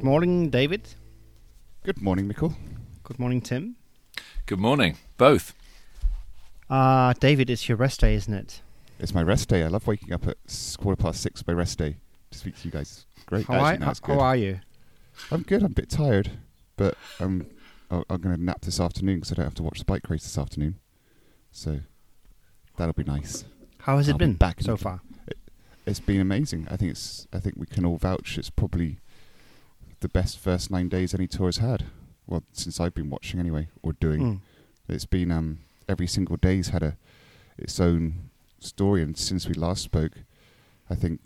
Good morning, David. Good morning, Michael. Good morning, Tim. Good morning, both. Uh, David, it's your rest day, isn't it? It's my rest day. I love waking up at quarter past six. My rest day to speak to you guys. Great. How, Actually, are, how, how are you? I'm good. I'm a bit tired, but um, I- I'm going to nap this afternoon because I don't have to watch the bike race this afternoon. So that'll be nice. How has it I'll be been back so the- far? It's been amazing. I think it's. I think we can all vouch. It's probably the best first nine days any tour has had. Well, since I've been watching anyway or doing. Mm. It's been um, every single day's had a its own story, and since we last spoke, I think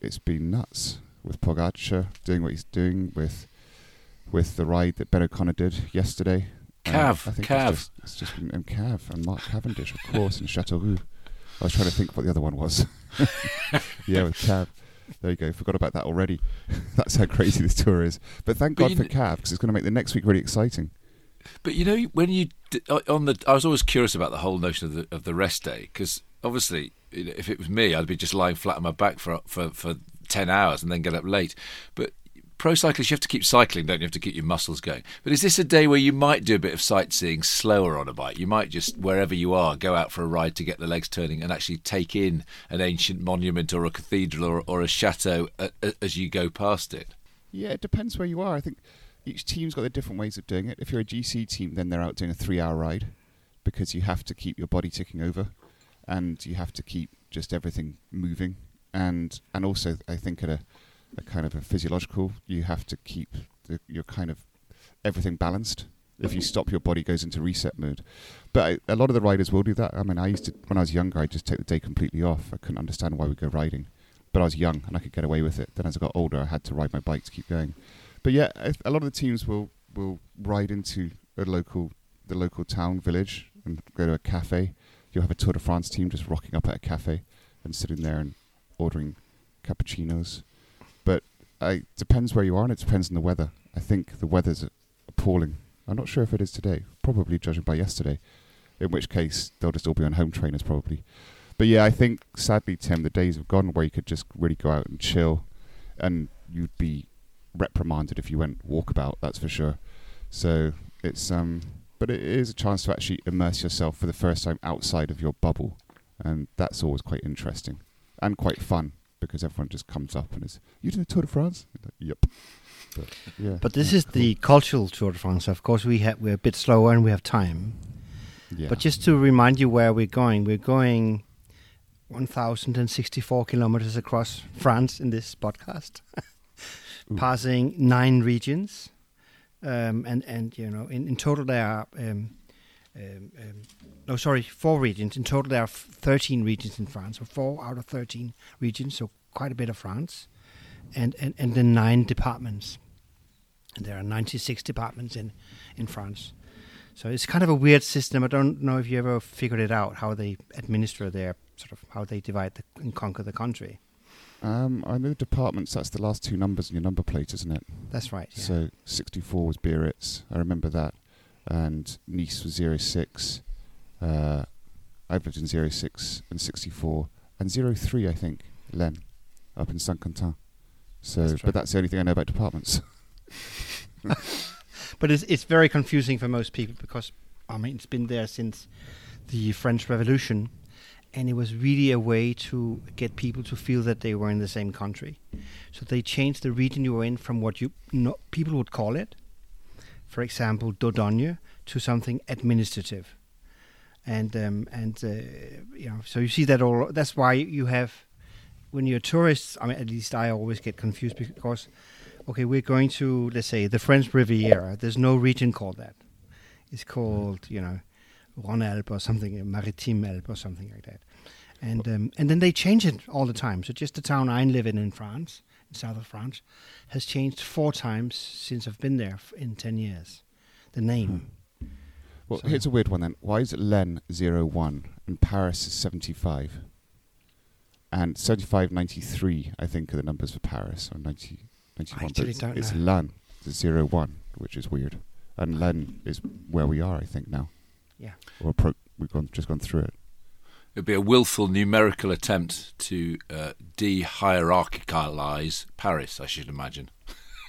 it's been nuts with Pogacar doing what he's doing with with the ride that Ben O'Connor did yesterday. Um, Cav, I think Cav. It's just, it's just been and Cav and Mark Cavendish, of course, and Chateauroux. I was trying to think what the other one was. yeah, with Cav. There you go. Forgot about that already. That's how crazy this tour is. But thank But God for Cav because it's going to make the next week really exciting. But you know, when you d- uh, on the, I was always curious about the whole notion of the of the rest day because obviously, you know, if it was me, I'd be just lying flat on my back for for for ten hours and then get up late. But pro cyclists, you have to keep cycling, don't you? You have to keep your muscles going. But is this a day where you might do a bit of sightseeing slower on a bike? You might just wherever you are go out for a ride to get the legs turning and actually take in an ancient monument or a cathedral or, or a chateau as you go past it. Yeah, it depends where you are. I think each team's got their different ways of doing it. If you're a GC team, then they're out doing a three-hour ride because you have to keep your body ticking over, and you have to keep just everything moving, and and also I think at a, a kind of a physiological, you have to keep the, your kind of everything balanced. If you mm-hmm. stop, your body goes into reset mode. But I, a lot of the riders will do that. I mean, I used to when I was younger, I just take the day completely off. I couldn't understand why we go riding, but I was young and I could get away with it. Then as I got older, I had to ride my bike to keep going. But yeah, a lot of the teams will will ride into a local the local town village and go to a cafe. You'll have a Tour de France team just rocking up at a cafe and sitting there and ordering cappuccinos. But it depends where you are and it depends on the weather. I think the weather's appalling. I'm not sure if it is today. Probably judging by yesterday. In which case they'll just all be on home trainers probably. But yeah, I think sadly, Tim, the days have gone where you could just really go out and chill, and you'd be reprimanded if you went walkabout. That's for sure. So it's um, but it is a chance to actually immerse yourself for the first time outside of your bubble, and that's always quite interesting and quite fun because everyone just comes up and is, "You doing the Tour de France?" Like, yep. But yeah. But this is the cultural Tour de France. Of course, we have we're a bit slower and we have time. yeah. But just to remind you where we're going, we're going 1,064 kilometers across France in this podcast, passing nine regions, um, and and you know in, in total there are um, um, um, no sorry four regions. In total there are f- 13 regions in France, so four out of 13 regions, so quite a bit of France, and and and then nine departments. And there are 96 departments in in France. So it's kind of a weird system. I don't know if you ever figured it out how they administer their sort of how they divide the, and conquer the country. um, I know departments. That's the last two numbers in your number plate, isn't it? That's right. Yeah. So 64 was Biarritz. I remember that. And Nice was 06. Uh, I've lived in 06 and 64. And 03, I think, Len, up in Saint Quentin. So, That's but that's the only thing I know about departments. but it's it's very confusing for most people because I mean it's been there since the French Revolution, and it was really a way to get people to feel that they were in the same country. So they changed the region you were in from what you no, people would call it, for example, Dordogne, to something administrative. And um, and uh, you know, so you see that all. That's why you have when you're tourists. I mean, at least I always get confused because okay, we're going to let's say the French Riviera. There's no region called that. It's called you know Rhône-Alpes or something, Maritime Alpes or something like that. And um, and then they change it all the time. So just the town I live in in France, south of France, has changed four times since I've been there in ten years. The name. Hmm. Well, So- here's a weird one then. Why is it Len 01 and Paris is 75? And 75, 93, I think, are the numbers for Paris, or 90, 91. I it's, don't it's the 01, which is weird. And Len is where we are, I think, now. Yeah. Or pro- we've gone, just gone through it. It'd be a willful numerical attempt to uh, de-hierarchicalize Paris, I should imagine.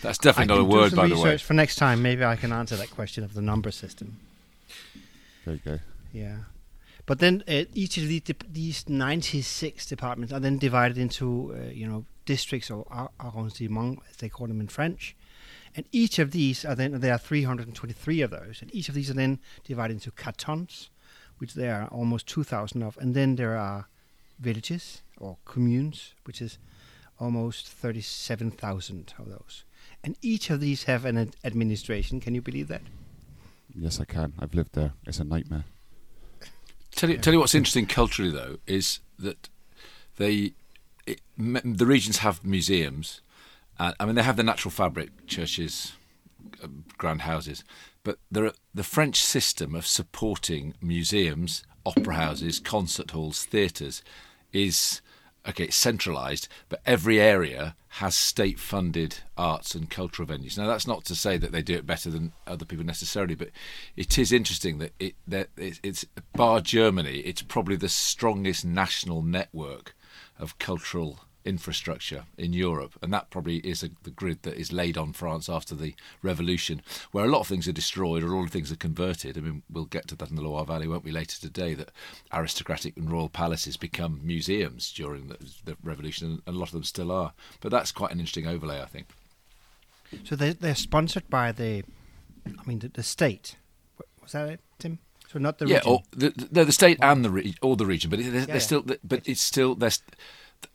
That's definitely not a word, by the way. research For next time, maybe I can answer that question of the number system. There you go. Yeah. But then uh, each of the, dep- these 96 departments are then divided into, uh, you know, districts or arrondissements, as they call them in French. And each of these are then, there are 323 of those. And each of these are then divided into cantons, which there are almost 2,000 of. And then there are villages or communes, which is almost 37,000 of those. And each of these have an ad- administration. Can you believe that? Yes, I can. I've lived there. It's a nightmare. Tell you, Yeah. tell you what's interesting culturally though is that they, it, m- the regions have museums. Uh, I mean, they have the natural fabric, churches, um, grand houses, but are, the French system of supporting museums, opera houses, concert halls, theatres is okay. It's centralised, but every area has state-funded arts and cultural venues. Now, that's not to say that they do it better than other people necessarily, but it is interesting that it that it's bar Germany. It's probably the strongest national network of cultural infrastructure in Europe, and that probably is a, the grid that is laid on France after the revolution, where a lot of things are destroyed or all of things are converted. I mean, we'll get to that in the Loire Valley, won't we, later today? That aristocratic and royal palaces become museums during the, the revolution, and a lot of them still are. But that's quite an interesting overlay, I think. So they they're sponsored by the, I mean the, the state. Was that it, Tim? So not the yeah, region. the, the, the state and the re- or the region, but it, they're, Yeah, they're yeah. still. But it's still there's.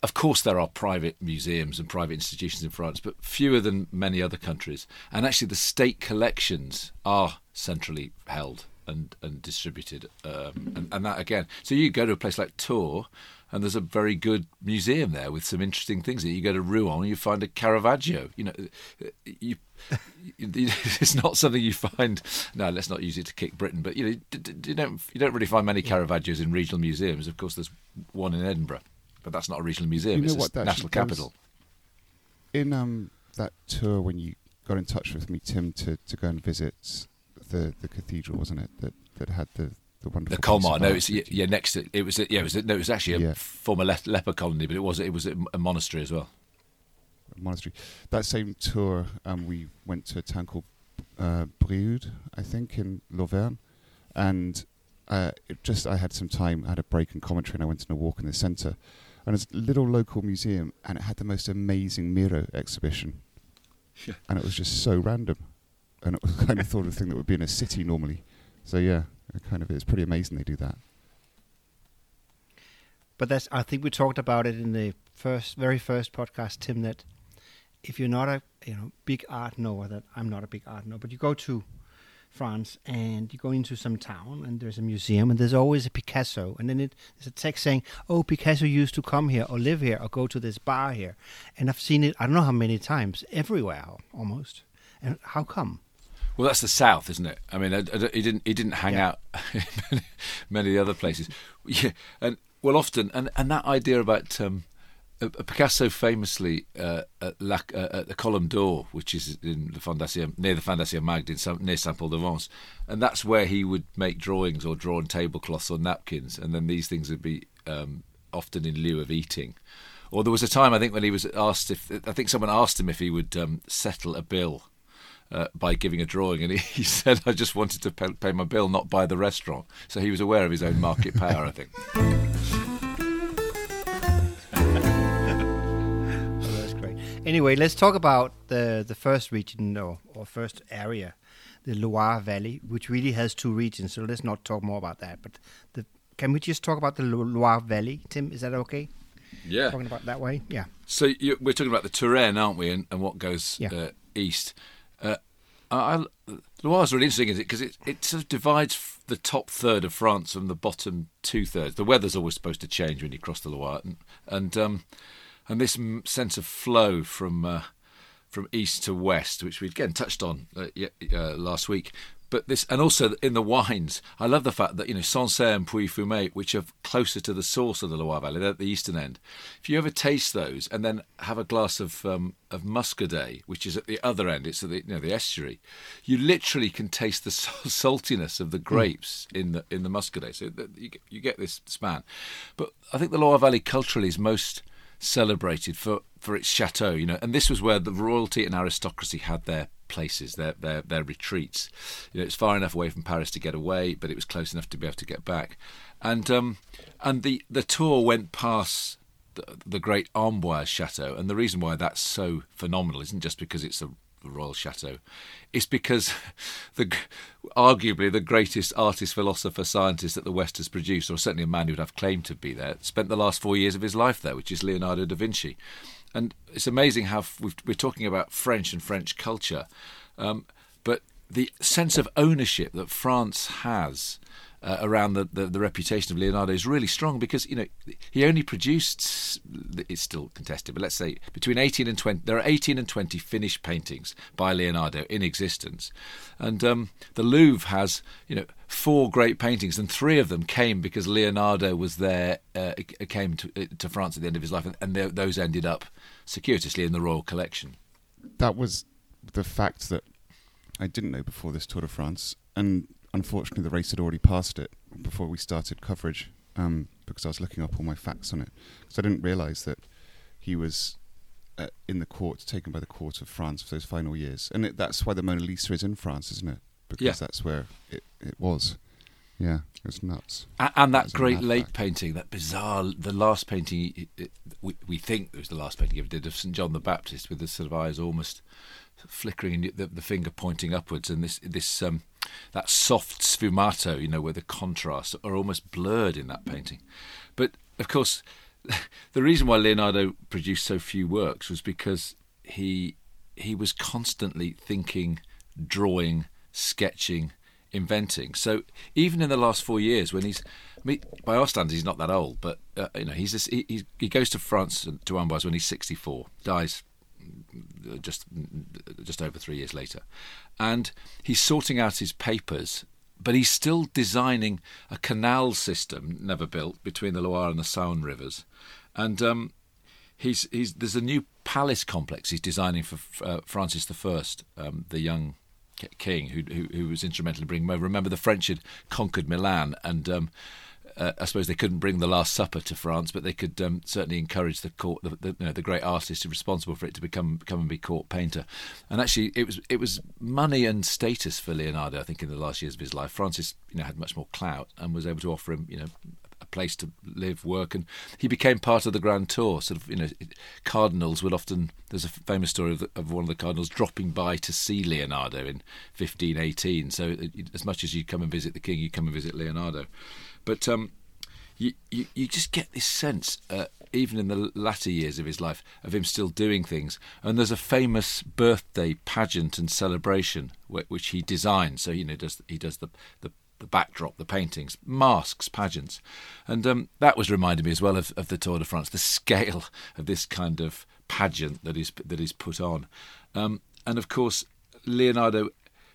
Of course, there are private museums and private institutions in France, but fewer than many other countries. And actually, the state collections are centrally held and and distributed, um, and, and that again. So you go to a place like Tours, and there's a very good museum there with some interesting things. You go to Rouen, you find a Caravaggio. You know, you. It's not something you find. No, let's not use it to kick Britain. But you know, you don't you don't really find many Caravaggios in regional museums. Of course, there's one in Edinburgh, but that's not a regional museum. You know it's what a national capital. In um that tour when you got in touch with me, Tim, to, to go and visit the the cathedral, wasn't it? That that had the the wonderful The Colmar, no, it's yeah, yeah next to it was yeah it was no it was actually a Yeah. former le- leper colony, but it was it was a, a monastery as well. monastery. That same tour, um, we went to a town called uh, Brioude, I think, in Lauvergne, and uh, it just I had some time, I had a break and commentary, and I went on a walk in the centre, and it's a little local museum, and it had the most amazing Miro exhibition, Yeah. and it was just so random, and it was kind of thought of a thing that would be in a city normally. So yeah, it kind of it's pretty amazing they do that. But that's I think we talked about it in the first very first podcast, Tim, that if you're not a you know big art knower, that I'm not a big art knower, but you go to France and you go into some town and there's a museum and there's always a Picasso and then it, there's a text saying, "Oh, Picasso used to come here or live here or go to this bar here," and I've seen it I don't know how many times everywhere almost. And how come? Well, that's the south, isn't it? I mean, he didn't he didn't hang Yeah. out in many, many other places. Yeah, and well, often, and and that idea about um, Picasso famously uh, at, La, uh, at the Colombe d'Or, which is in the Fondation near the Fondation Maeght in near Saint Paul de Vence, and that's where he would make drawings or draw on tablecloths or napkins, and then these things would be um, often in lieu of eating. Or there was a time I think when he was asked if I think someone asked him if he would um, settle a bill uh, by giving a drawing, and he, he said, "I just wanted to pay, pay my bill, not buy the restaurant." So he was aware of his own market power, I think. Anyway, let's talk about the the first region or, or first area, the Loire Valley, which really has two regions. So let's not talk more about that. But the, can we just talk about the Loire Valley, Tim? Is that okay? Yeah. Talking about that way, yeah. So you, we're talking about the Touraine, aren't we, and, and what goes Yeah. uh, east. Uh, I, I, Loire's really interesting, is it? Because it, it sort of divides the top third of France from the bottom two thirds. The weather's always supposed to change when you cross the Loire, and and, um, and this m- sense of flow from uh, from east to west, which we again touched on uh, uh, last week. But this, and also in the wines, I love the fact that you know Sancerre and Pouilly-Fumé, which are closer to the source of the Loire Valley, they're at the eastern end. If you ever taste those and then have a glass of um, of Muscadet, which is at the other end, it's at the you know the estuary, you literally can taste the saltiness of the grapes in the in the Muscadet. So you you get this span. But I think the Loire Valley culturally is most celebrated for for its chateau, you know, and this was where the royalty and aristocracy had their places, their their their retreats. You know, it's far enough away from Paris to get away, but it was close enough to be able to get back. And um, and the the tour went past the, the great Amboise chateau, and the reason why that's so phenomenal isn't just because it's a royal chateau, it's because the arguably the greatest artist, philosopher, scientist that the West has produced, or certainly a man who would have claimed to be there, spent the last four years of his life there, which is Leonardo da Vinci. And it's amazing how we are talking about French and French culture, um, but the sense of ownership that France has uh, around the, the, the, reputation of Leonardo is really strong because you know he only produced it's still contested, but let's say between 18 and 20 there are 18 and 20 finished paintings by Leonardo in existence, and um, the Louvre has you know four great paintings, and three of them came because Leonardo was there, uh, came to, uh, to France at the end of his life, and, and those ended up circuitously in the royal collection. That was the fact that I didn't know before this Tour de France, and unfortunately, the race had already passed it before we started coverage um, because I was looking up all my facts on it. Because I didn't realise that he was uh, in the court, taken by the court of France for those final years. And it, that's why the Mona Lisa is in France, isn't it? Because yeah. that's where it, it was. Yeah, it was nuts. And, and that, that great late fact. painting, that bizarre, the last painting, it, it, we, we think it was the last painting he ever did of St. John the Baptist with the sort of eyes almost flickering and the, the finger pointing upwards, and this this um, that soft sfumato, you know, where the contrasts are almost blurred in that painting. But of course, the reason why Leonardo produced so few works was because he he was constantly thinking, drawing, sketching, inventing. So even in the last four years, when he's I mean, by our standards, he's not that old, but uh, you know, he's this, he, he goes to France to Amboise when he's 64, dies just just over three years later, and he's sorting out his papers. But he's still designing a canal system never built between the Loire and the Saône rivers, and um, he's he's there's a new palace complex he's designing for uh, Francis I, um, the young king who, who, who was instrumental in bringing him over. Remember, the French had conquered Milan, and um, uh, I suppose they couldn't bring the Last Supper to France, but they could um, certainly encourage the court, the, the, you know, the great artist responsible for it to become come and be court painter. And actually, it was it was money and status for Leonardo. I think in the last years of his life, Francis you know had much more clout and was able to offer him you know a place to live, work, and he became part of the Grand Tour. Sort of, you know, cardinals would often. There's a famous story of, the, of one of the cardinals dropping by to see Leonardo in 1518. So, as much as you come and visit the king, you come and visit Leonardo. But um, you, you, you just get this sense, uh, even in the latter years of his life, of him still doing things. And there's a famous birthday pageant and celebration which he designs. So you know, does he does the the the backdrop, the paintings, masks, pageants, and um, that was reminding me as well of, of the Tour de France, the scale of this kind of pageant that is that is put on, um, and of course Leonardo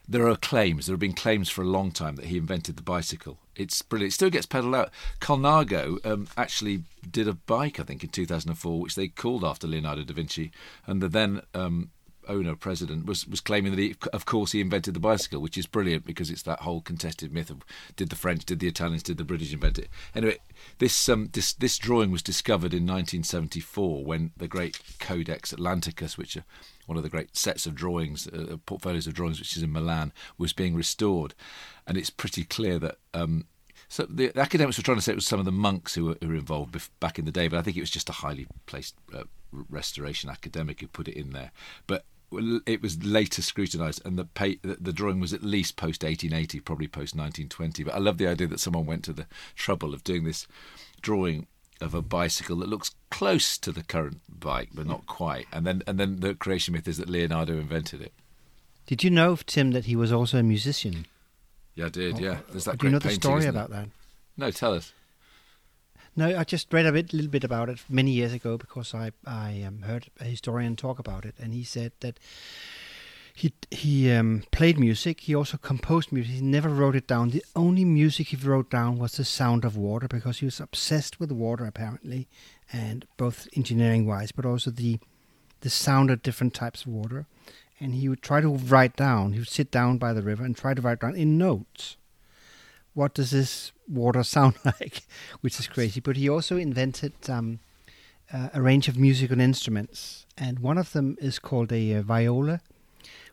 there are claims, there have been claims for a long time that he invented the bicycle. It's brilliant. It still gets pedalled out. Colnago um, actually did a bike, I think, in 2004, which they called after Leonardo da Vinci. And the then um, owner, president, was, was claiming that, he, of course, he invented the bicycle, which is brilliant because it's that whole contested myth of did the French, did the Italians, did the British invent it? Anyway, this um, this this drawing was discovered in 1974 when the great Codex Atlanticus, which are one of the great sets of drawings, uh, portfolios of drawings, which is in Milan, was being restored, and it's pretty clear that. Um, so the, the, academics were trying to say it was some of the monks who were, who were involved bef- back in the day, but I think it was just a highly placed uh, restoration academic who put it in there. But it was later scrutinised, and the, pay, the drawing was at least post 1880, probably post 1920. But I love the idea that someone went to the trouble of doing this drawing of a bicycle that looks close to the current bike, but not quite. And then, and then the creation myth is that Leonardo invented it. Did you know, Tim, that he was also a musician? Yeah, I did. Oh. Yeah, there's that. Do you know the story about that? No, tell us. No, I just read a bit, little bit about it many years ago because I I um, heard a historian talk about it, and he said that he he um, played music. He also composed music. He never wrote it down. The only music he wrote down was the sound of water because he was obsessed with water apparently, and both engineering wise, but also the the sound of different types of water. And he would try to write down. He would sit down by the river and try to write down in notes what does this water sound like, which is crazy. But he also invented um, uh, a range of musical instruments, and one of them is called a uh, viola,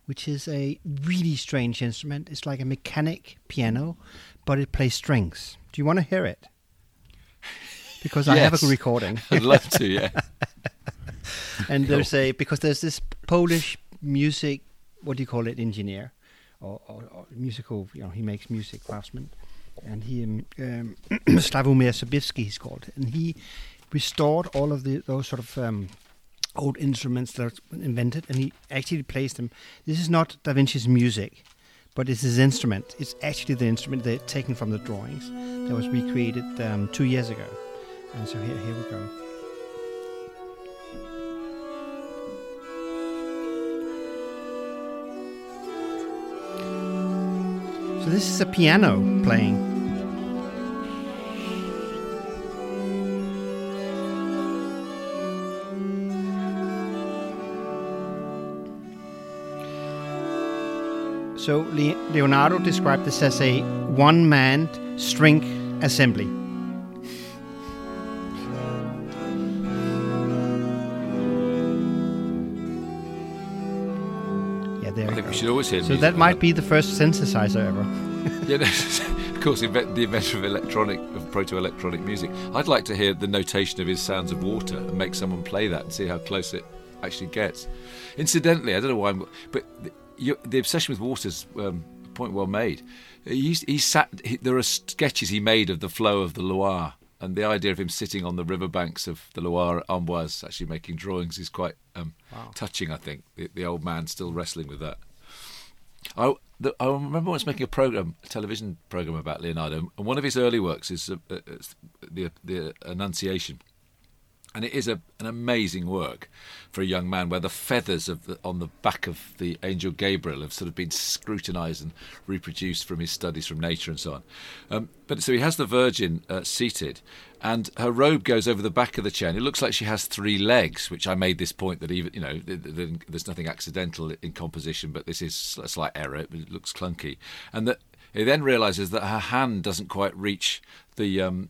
which is a really strange instrument. It's like a mechanic piano, but it plays strings. Do you want to hear it? Because I have a recording. I'd love to. Yeah. and there's a because there's this Polish music, what do you call it, engineer, or, or, or musical, you know, he makes music craftsman, and he um, um, Slavomir Zubrzycki he's called, and he restored all of the those sort of um, old instruments that were invented, and he actually plays them. This is not Da Vinci's music. But it's his instrument. It's actually the instrument they're taken from the drawings that was recreated um, two years ago. And so here, here we go. So this is a piano playing. So Leonardo described this as a one-man string assembly. Should always hear. So music that might be the first synthesizer ever. Yeah, no, of course, the inventor of electronic, of proto-electronic music. I'd like to hear the notation of his sounds of water and make someone play that and see how close it actually gets. Incidentally, I don't know why, I'm, but the, you, the obsession with water's um, a point well made. He's, he sat. He, there are sketches he made of the flow of the Loire, and the idea of him sitting on the riverbanks of the Loire at Amboise, actually making drawings, is quite um, touching. I think the, the old man still wrestling with that. I, the, I remember once making a program, a television program about Leonardo, and one of his early works is uh, uh, the the Annunciation, and it is a, an amazing work for a young man, where the feathers of the, on the back of the angel Gabriel have sort of been scrutinised and reproduced from his studies from nature and so on. Um, but so he has the Virgin uh, seated, and her robe goes over the back of the chair. And it looks like she has three legs, which I made this point that even you know th- th- th- there's nothing accidental in composition, but this is a slight error. It looks clunky, and that he then realizes that her hand doesn't quite reach the um,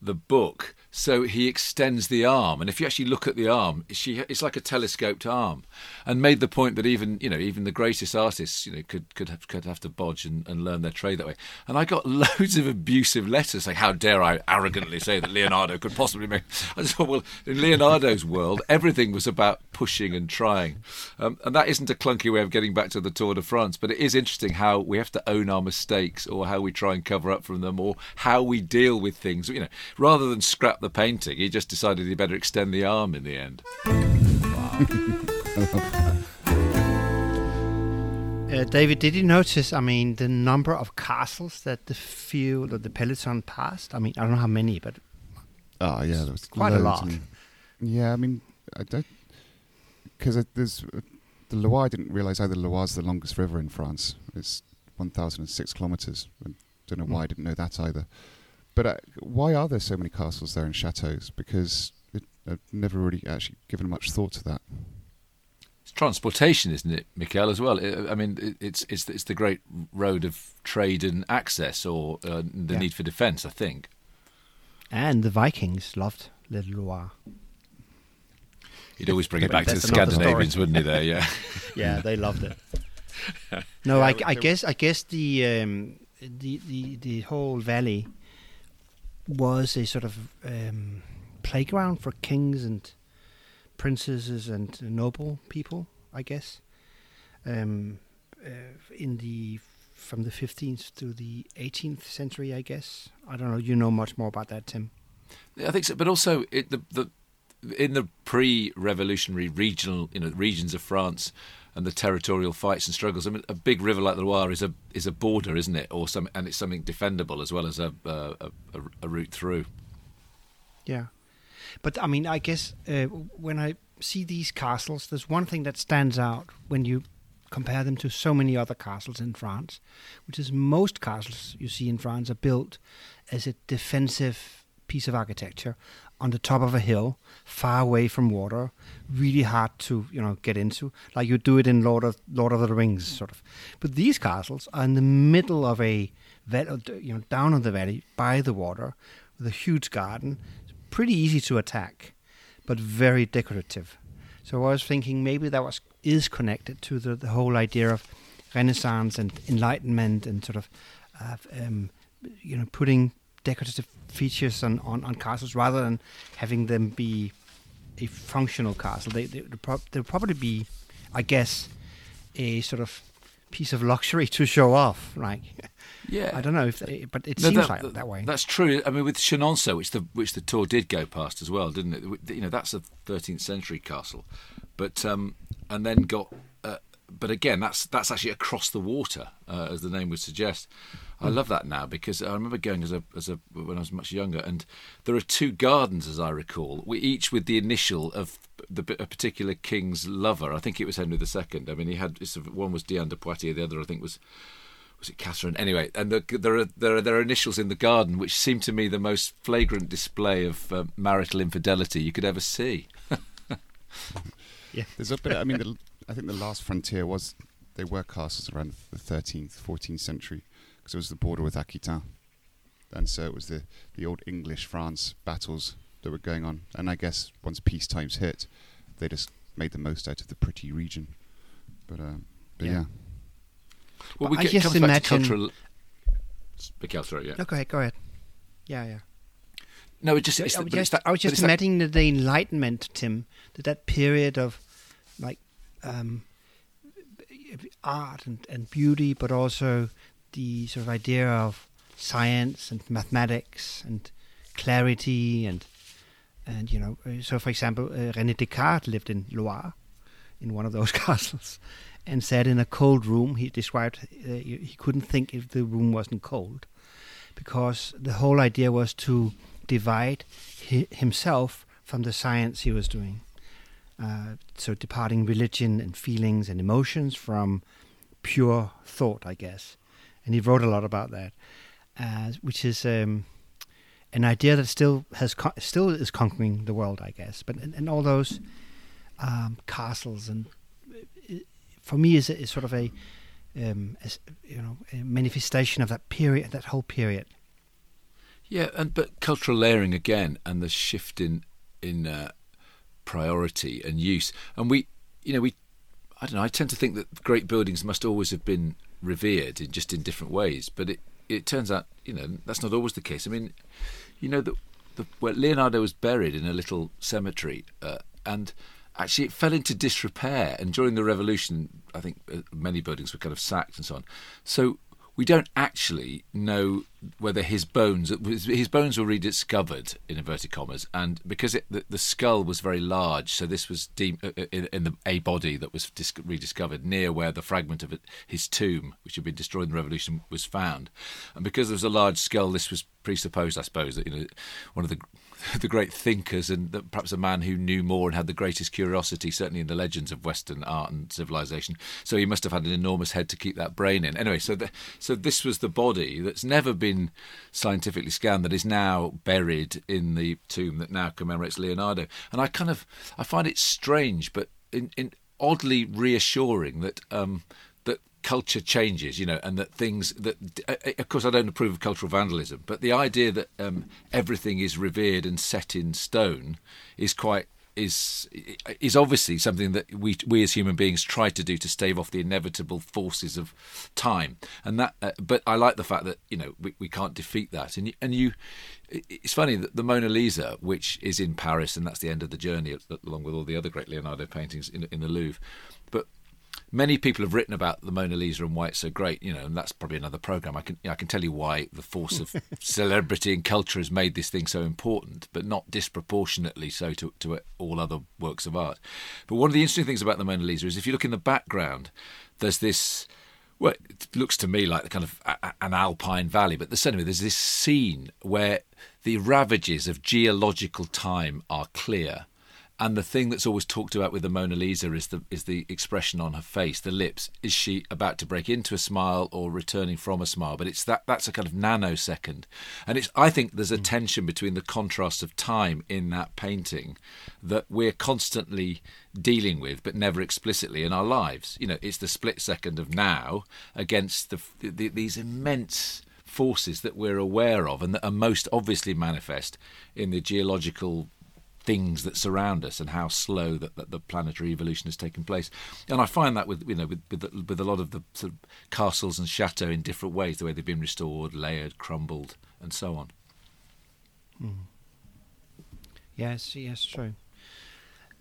the book, so he extends the arm. And if you actually look at the arm, she it's like a telescoped arm, and made the point that even you know even the greatest artists you know could could have, could have to bodge and, and learn their trade that way. And I got loads of abusive letters saying, "How dare I arrogantly say that Leonardo could possibly make?" I thought, well, in Leonardo's world, everything was about pushing and trying, um, and that isn't a clunky way of getting back to the Tour de France. But it is interesting how we have to own our mistakes, or how we try and cover up from them, or how we deal with things. You know, rather than scrap the painting, he just decided he better extend the arm in the end. Uh, David, did you notice? I mean, the number of castles that the field or the peloton passed. I mean, I don't know how many, but Oh yeah, there was quite a lot. and- yeah, I mean, I don't because there's uh, the Loire. I didn't realise either Loire's the longest river in France. It's 1,006 kilometres. I don't know why I didn't know that either. But uh, why are there so many castles there and chateaux? Because it, I've never really actually given much thought to that. It's transportation, isn't it, Michael? As well. I I mean, it's it's it's the great road of trade and access, or uh, the Yeah. need for defence. I think. and the Vikings loved Little Loire. He'd always bring it back to the that's another. Scandinavians, wouldn't he? There, yeah. Yeah, they loved it. no, Yeah, I, I guess I guess the um, the the the whole valley was a sort of um, playground for kings and princesses and noble people. I guess um, uh, in the from the 15th to the 18th century. I guess I don't know. You know much more about that, Tim. I think so, but also it, the the in the pre-revolutionary regional, you know, regions of France and the territorial fights and struggles. I mean, a big river like the Loire is a is a border, isn't it? Or some, and it's something defendable as well as a a, a, a route through. Yeah, but I mean, I guess uh, when I see these castles, there's one thing that stands out when you compare them to so many other castles in France, which is most castles you see in France are built as a defensive piece of architecture on the top of a hill, far away from water, really hard to you know get into, like you do it in Lord of Lord of the Rings, sort of. But these castles are in the middle of a val- you know down in the valley by the water, with a huge garden, pretty easy to attack. but very decorative. So I was thinking maybe that was is connected to the, the whole idea of Renaissance and Enlightenment and sort of, uh, um, you know, putting decorative features on, on, on castles rather than having them be a functional castle. They they prob- they'll probably be, I guess, a sort of piece of luxury to show off. Like, Yeah, I don't know if, they, but it No, seems that- like that way. That's true. I mean, with Chenonceau, which the which the tour did go past as well, didn't it? You know, that's a 13th century castle, but um, and then got. Uh, but again, that's that's actually across the water, uh, as the name would suggest. I love that now because I remember going as a as a when I was much younger, and there are two gardens, as I recall, each with the initial of the a particular king's lover. I think it was Henry II. I mean, he had one was Diane de Poitiers, the other I think was was it Catherine? Anyway, and the, there are there are there are initials in the garden, which seemed to me the most flagrant display of uh, marital infidelity you could ever see. Yeah, there's a bit. I mean, the, I think the last frontier was they were castles around the 13th, 14th century because it was the border with Aquitaine, and so it was the the old English France battles that were going on. And I guess once peace times hit, they just made the most out of the pretty region. But, um, but Yeah. yeah. Well, But we I get, just comes back to imagine- cultural. Mikhail, sorry, yeah. no, go ahead, go ahead. Yeah, yeah. No, it just. It's I the- was but it's just, that- I was just it's imagining that the Enlightenment, Tim, that that period of like um, art and, and beauty, but also the sort of idea of science and mathematics and clarity and and you know, uh, so for example, uh, René Descartes lived in Loire, in one of those castles, and said in a cold room. He described uh, he couldn't think if the room wasn't cold, because the whole idea was to divide hi- himself from the science he was doing. Uh, so departing religion and feelings and emotions from pure thought, I guess. And he wrote a lot about that, uh, which is um, an idea that still has still is conquering the world, I guess. But and, and all those um, castles and uh, for me is, is sort of a um, you know a manifestation of that period, that whole period. Yeah, and but cultural layering again, and the shift in in uh, priority and use, and we, you know, we, I don't know. I tend to think that great buildings must always have been revered in just in different ways, but it it turns out, you know, that's not always the case. I mean, you know, that the, where Leonardo was buried in a little cemetery, uh, and actually it fell into disrepair. And during the revolution, I think uh, many buildings were kind of sacked and so on. So we don't actually know whether his bones his bones were rediscovered in inverted commas, and because it, the, the skull was very large, so this was deemed, uh, in, in the a body that was dis- rediscovered near where the fragment of his tomb, which had been destroyed in the revolution, was found, and because there was a large skull, this was presupposed, I suppose, that you know one of the the great thinkers and perhaps a man who knew more and had the greatest curiosity, certainly in the legends of Western art and civilization. So he must have had an enormous head to keep that brain in. Anyway, so the, so this was the body that's never been scientifically scanned that is now buried in the tomb that now commemorates Leonardo. And I kind of I find it strange, but in, in oddly reassuring that. Um, culture changes, you know, and that things that, uh, of course, I don't approve of cultural vandalism, but the idea that um, everything is revered and set in stone is quite is is obviously something that we we as human beings try to do to stave off the inevitable forces of time, and that. Uh, but I like the fact that you know we, we can't defeat that, and and you. It's funny that the Mona Lisa, which is in Paris, and that's the end of the journey, along with all the other great Leonardo paintings in, in the Louvre, many people have written about the Mona Lisa and why it's so great, you know, and that's probably another program. I can you know, I can tell you why the force of celebrity and culture has made this thing so important, but not disproportionately so to, to all other works of art. But one of the interesting things about the Mona Lisa is if you look in the background, there's this. Well, it looks to me like the kind of a, an alpine valley, but there's certainly there's this scene where the ravages of geological time are clear, and the thing that's always talked about with the Mona Lisa is the is the expression on her face, the lips. Is she about to break into a smile or returning from a smile? But it's that that's a kind of nanosecond, and it's I think there's a hmm. tension between the contrast of time in that painting that we're constantly dealing with, but never explicitly in our lives. You know, it's the split second of now against the, the these immense forces that we're aware of and that are most obviously manifest in the geological things that surround us and how slow that, that the planetary evolution has taken place. And I find that with you know with with, with a lot of the sort of castles and chateaux in different ways, the way they've been restored, layered, crumbled, and so on. Mm. Yes, yes, true.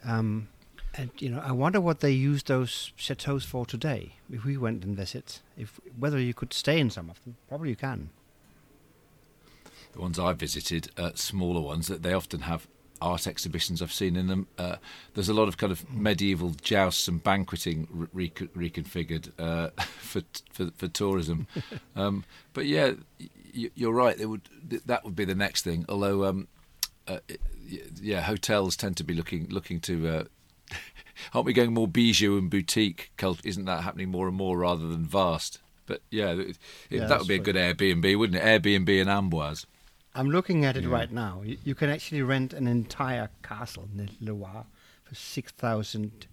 Um, and you know, I wonder what they use those chateaus for today. If we went and visit, if whether you could stay in some of them, probably you can. The ones I've visited, uh, smaller ones, that they often have art exhibitions I've seen in them. Uh, there's a lot of kind of medieval jousts and banqueting re- reconfigured uh, for, for, for tourism. um, but yeah, you're right. It would that would be the next thing. Although, um, uh, yeah, hotels tend to be looking looking to. Uh, aren't we going more bijou and boutique? Isn't that happening more and more rather than vast? But yeah, it, yeah that would be a good Airbnb, wouldn't it? Airbnb in Amboise. I'm looking at it yeah. right now. You, you, can actually rent an entire castle in the Loire for six thousand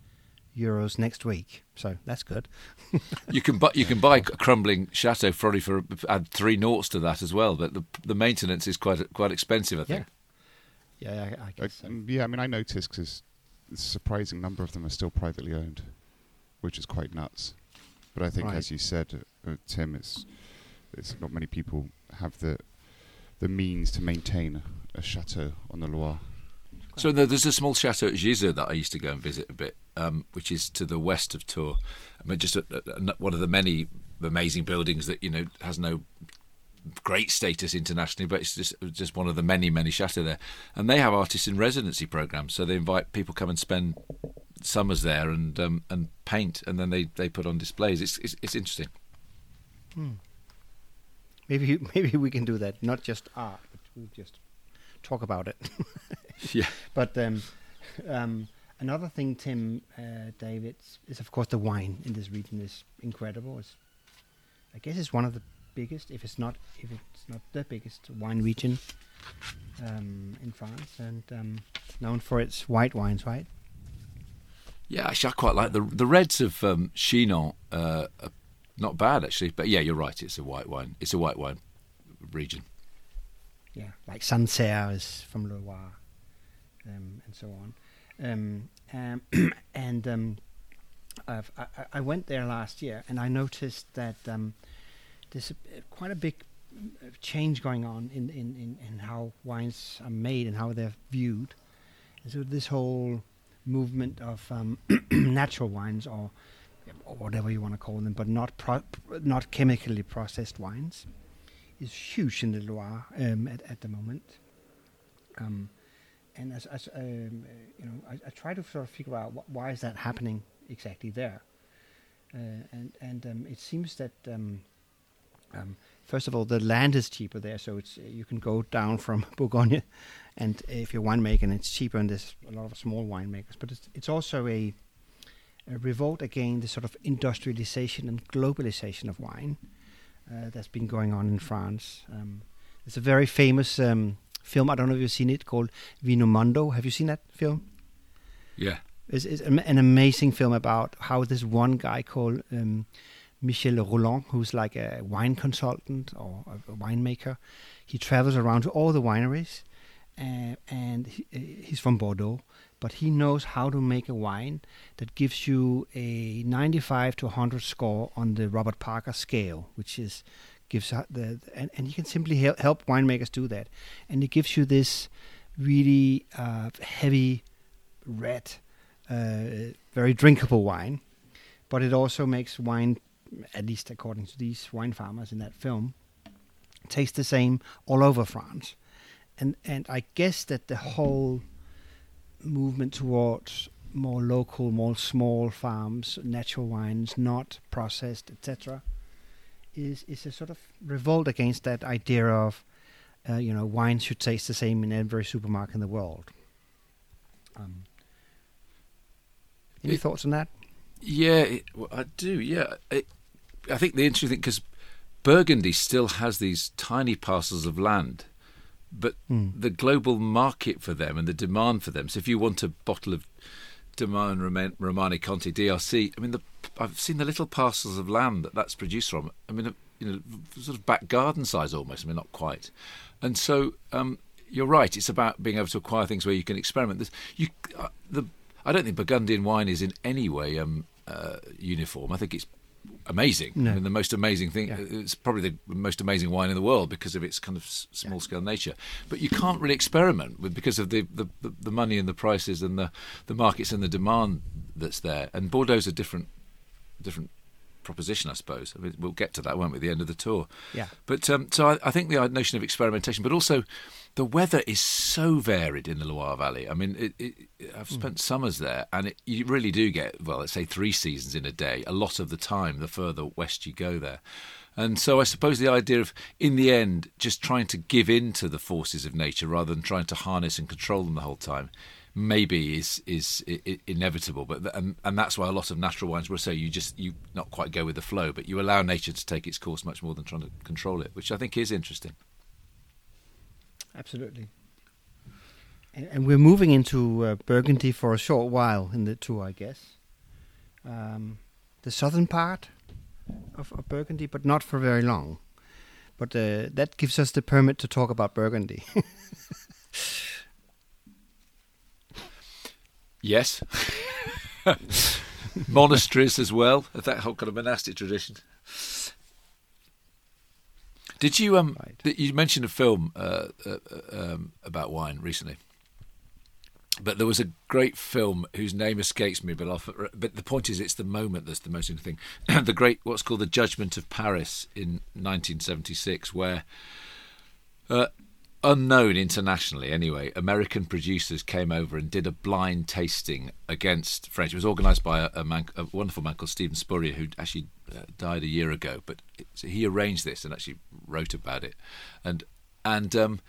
euros next week. So that's good. you can buy you can buy a crumbling chateau probably for add three noughts to that as well. But the the maintenance is quite quite expensive. I think. Yeah, yeah, I, I guess. Uh, so. Yeah, I mean, I noticed because a surprising number of them are still privately owned, which is quite nuts. But I think, right. as you said, uh, Tim, it's it's not many people have the the means to maintain a chateau on the Loire. So there's a small chateau at Gisors that I used to go and visit a bit, um, which is to the west of Tours. I mean, just a, a, one of the many amazing buildings that you know has no great status internationally, but it's just just one of the many many chateaux there. And they have artists in residency programs, so they invite people come and spend summers there and um, and paint, and then they, they put on displays. It's it's, it's interesting. Hmm. Maybe maybe we can do that. Not just art, but we'll just talk about it. yeah. But um, um, another thing, Tim, uh, David, is of course the wine in this region is incredible. It's, I guess it's one of the biggest, if it's not, if it's not the biggest wine region um, in France, and um, known for its white wines, right? Yeah, actually, I quite like the the reds of um, Chinon. Uh, not bad actually. But yeah, you're right. It's a white wine. It's a white wine region. Yeah, like Sancerre is from Loire, um, and so on. Um, um, and um, I, I, went there last year, and I noticed that um, there's a, quite a big uh, change going on in, in, in, in how wines are made and how they're viewed. And so this whole movement of um, natural wines or or whatever you want to call them, but not pro- not chemically processed wines, is huge in the Loire um, at, at the moment. Um, and as, as um, you know, I, I, try to sort of figure out wh- why is that happening exactly there. Uh, and and um, it seems that um, um, first of all the land is cheaper there, so it's you can go down from Bourgogne, and if you're winemaking, it's cheaper, and there's a lot of small winemakers. But it's it's also a a revolt against the sort of industrialization and globalization of wine uh, that's been going on in France. Um, there's a very famous um, film. I don't know if you've seen it called "Vino Vinomondo. Have you seen that film? Yeah, it's, it's an amazing film about how this one guy called um, Michel Rolland, who's like a wine consultant or a, a winemaker, he travels around to all the wineries, uh, and he, uh, he's from Bordeaux but he knows how to make a wine that gives you a 95 to 100 score on the Robert Parker scale, which is gives the, and, and you can simply help, help winemakers do that, and it gives you this really uh, heavy red, uh, very drinkable wine, but it also makes wine, at least according to these wine farmers in that film, taste the same all over France, and and I guess that the whole movement towards more local, more small farms, natural wines, not processed, etc., is is a sort of revolt against that idea of, uh, you know, wine should taste the same in every supermarket in the world. Um, any it, thoughts on that? Yeah, it, well, I do. Yeah, it, I think the interesting thing because Burgundy still has these tiny parcels of land but mm. the global market for them and the demand for them. So if you want a bottle of Domaine Romanée-Conti DRC, I mean, the, I've seen the little parcels of land that that's produced from. I mean, you know, sort of back garden size almost. I mean, not quite. And so um, you're right. It's about being able to acquire things where you can experiment. There's, you, uh, the, I don't think Burgundian wine is in any way um, uh, uniform. I think it's amazing. No. I mean, the most amazing thing. Yeah. Uh, it's probably the most amazing wine in the world because of its kind of small scale nature. But you can't really experiment with because of the, the, the, the money and the prices and the, the markets and the demand that's there. And Bordeaux's a different different proposition, I suppose. I mean, we'll get to that, won't we, at the end of the tour. Yeah. But um, so I, I think the notion of experimentation, but also the weather is so varied in the Loire Valley. I mean, it, it, I've spent summers there, and it, you really do get well, let's say three seasons in a day. A lot of the time, the further west you go there. And so I suppose the idea of, in the end, just trying to give in to the forces of nature rather than trying to harness and control them the whole time, maybe is is inevitable. But and, and that's why a lot of natural wines will say you just you not quite go with the flow, but you allow nature to take its course much more than trying to control it, which I think is interesting. Absolutely. And, and we're moving into uh, Burgundy for a short while in the tour, I guess. Um, the southern part of, of Burgundy, but not for very long. But uh, that gives us the permit to talk about Burgundy. Yes. Monasteries as well, that whole kind of monastic tradition. Did you um? Right. You mentioned a film uh, uh, uh, um, about wine recently, but there was a great film whose name escapes me. But I'll, but the point is, it's the moment that's the most interesting thing. the great, what's called the Judgment of Paris in 1976, where uh, unknown internationally anyway, American producers came over and did a blind tasting against French. It was organised by a, a, man, a wonderful man called Steven Spurrier, who actually uh, died a year ago. But so he arranged this and actually wrote about it, and and um,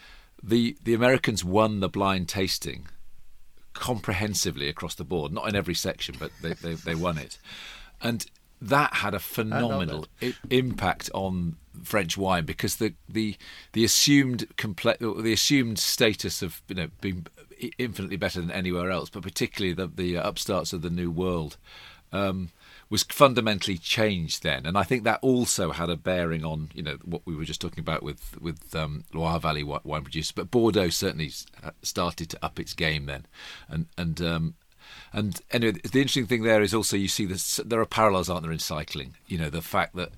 the the Americans won the blind tasting comprehensively across the board, not in every section, but they they, they won it, and that had a phenomenal I- impact on French wine because the the the assumed comple- the assumed status of you know being infinitely better than anywhere else, but particularly the the upstarts of the New World. Um, was fundamentally changed then, and I think that also had a bearing on you know what we were just talking about with with um, Loire Valley wine producers. But Bordeaux certainly started to up its game then, and and um, and anyway, the interesting thing there is also you see this, there are parallels, aren't there, in cycling? You know, the fact that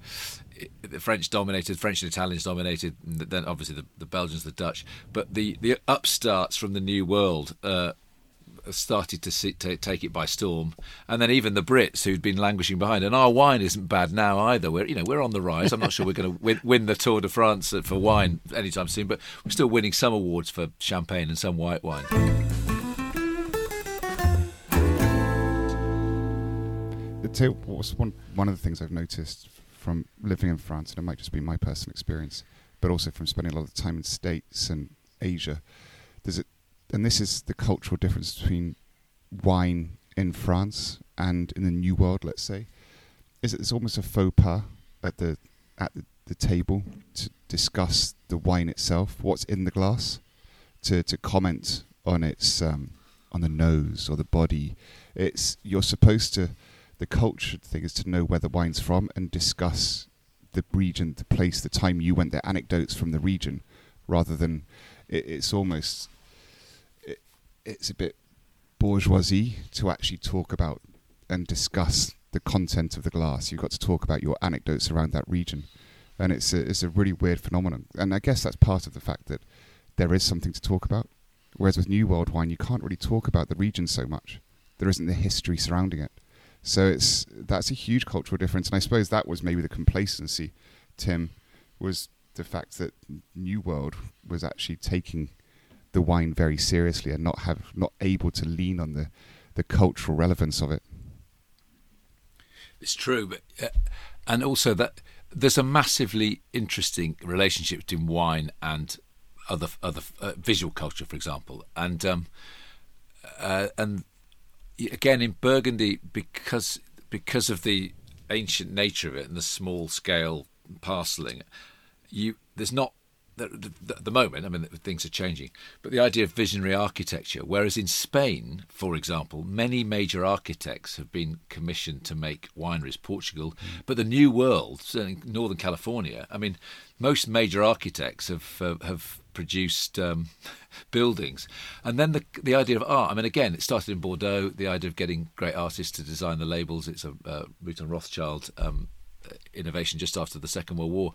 the French dominated, French and Italians dominated, and then obviously the, the Belgians, the Dutch, but the, the upstarts from the New World uh, started to see, ta take it by storm, and then even the Brits who'd been languishing behind. And our wine isn't bad now either. We're you know we're on the rise. I'm not sure we're going to win, win the Tour de France for wine anytime soon, but we're still winning some awards for champagne and some white wine. Tell you what one one of the things I've noticed from living in France, and it might just be my personal experience, but also from spending a lot of time in States and Asia. There's a, and this is the cultural difference between wine in France and in the New World. Let's say, is that it's almost a faux pas at the at the, the table to discuss the wine itself, what's in the glass, to to comment on its um, on the nose or the body. It's you're supposed to the culture thing is to know where the wine's from and discuss the region, the place, the time you went there, anecdotes from the region, rather than it, it's almost it, it's a bit bourgeoisie to actually talk about and discuss the content of the glass. You've got to talk about your anecdotes around that region, and it's a, it's a really weird phenomenon. And I guess that's part of the fact that there is something to talk about. Whereas with New World wine, you can't really talk about the region so much. There isn't the history surrounding it. So it's that's a huge cultural difference, and I suppose that was maybe the complacency. Tim was the fact that New World was actually taking the wine very seriously and not have not able to lean on the the cultural relevance of it. It's true, but uh, and also that there's a massively interesting relationship between wine and other other uh, visual culture, for example, and um, uh, and again in Burgundy because because of the ancient nature of it and the small scale parceling, you there's not at the, moment. I mean, things are changing, but the idea of visionary architecture. Whereas in Spain, for example, many major architects have been commissioned to make wineries. Portugal, but the New World, certainly Northern California. I mean, most major architects have uh, have produced um, buildings. And then the the idea of art. I mean, again, it started in Bordeaux. The idea of getting great artists to design the labels. It's a uh, Mouton Rothschild um, innovation just after the Second World War.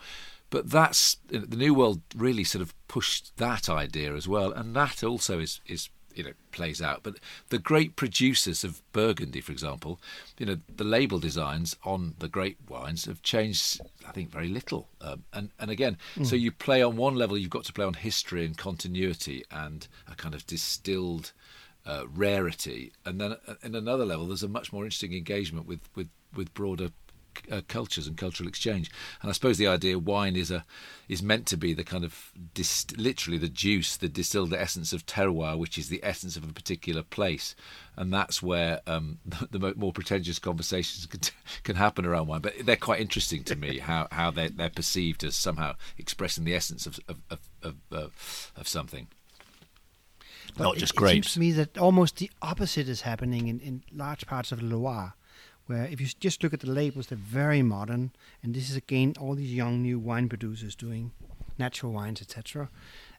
But that's the New World really sort of pushed that idea as well, and that also is is you know plays out. But the great producers of Burgundy, for example, you know the label designs on the great wines have changed. I think very little. Um, and and again, mm. so you play on one level, you've got to play on history and continuity and a kind of distilled. Uh, rarity, and then uh, in another level, there's a much more interesting engagement with with with broader uh, cultures and cultural exchange. And I suppose the idea wine is a is meant to be the kind of dist- literally the juice, the distilled essence of terroir, which is the essence of a particular place, and that's where um, the, the, more pretentious conversations can, can happen around wine. But they're quite interesting to me how how they're, they're perceived as somehow expressing the essence of of of, of, of, of something. But Not it, just grapes. It seems to me that almost the opposite is happening in, in large parts of the Loire where if you just look at the labels, they're very modern. And this is again all these young new wine producers doing natural wines, etc.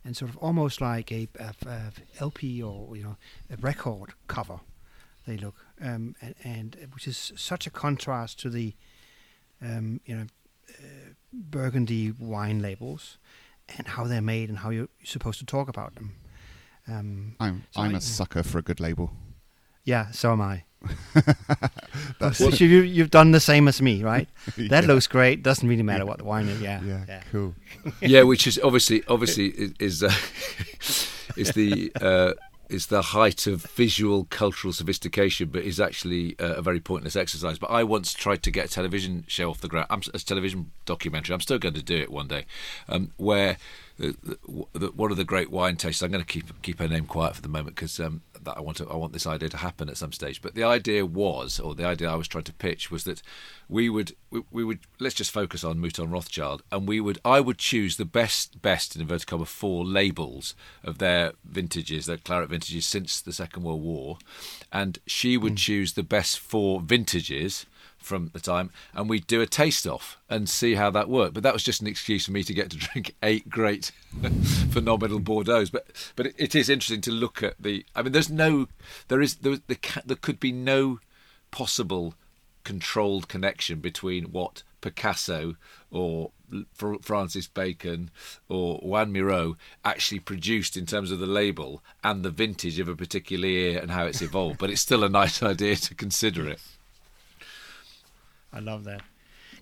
And sort of almost like a, a, a, LP or you know a record cover, they look, um, and, and, which is such a contrast to the um, you know uh, Burgundy wine labels and how they're made and how you're supposed to talk about them. Um, I'm so I'm I, a sucker for a good label. Yeah, so am I. That's so you, have done the same as me, right? That looks great. Doesn't really matter yeah. what the wine is. Yeah, yeah, yeah. cool. yeah, which is obviously obviously is uh, is the uh, is the height of visual cultural sophistication, but is actually uh, a very pointless exercise. But I once tried to get a television show off the ground, a television documentary. I'm still going to do it one day, um, where the, the, one of the great wine tasters. I'm going to keep keep her name quiet for the moment because um, that I want to I want this idea to happen at some stage. But the idea was, or the idea I was trying to pitch was that we would we, we would let's just focus on Mouton Rothschild, and we would I would choose the best best in inverted commas four labels of their vintages, their claret vintages since the Second World War, and she would mm. choose the best four vintages from the time, and we'd do a taste off and see how that worked. But that was just an excuse for me to get to drink eight great, phenomenal Bordeaux's. But but it, it is interesting to look at the. I mean, there's no, there is there, there, there could be no possible controlled connection between what Picasso or Francis Bacon or Juan Miró actually produced in terms of the label and the vintage of a particular year and how it's evolved. but it's still a nice idea to consider it. I love that.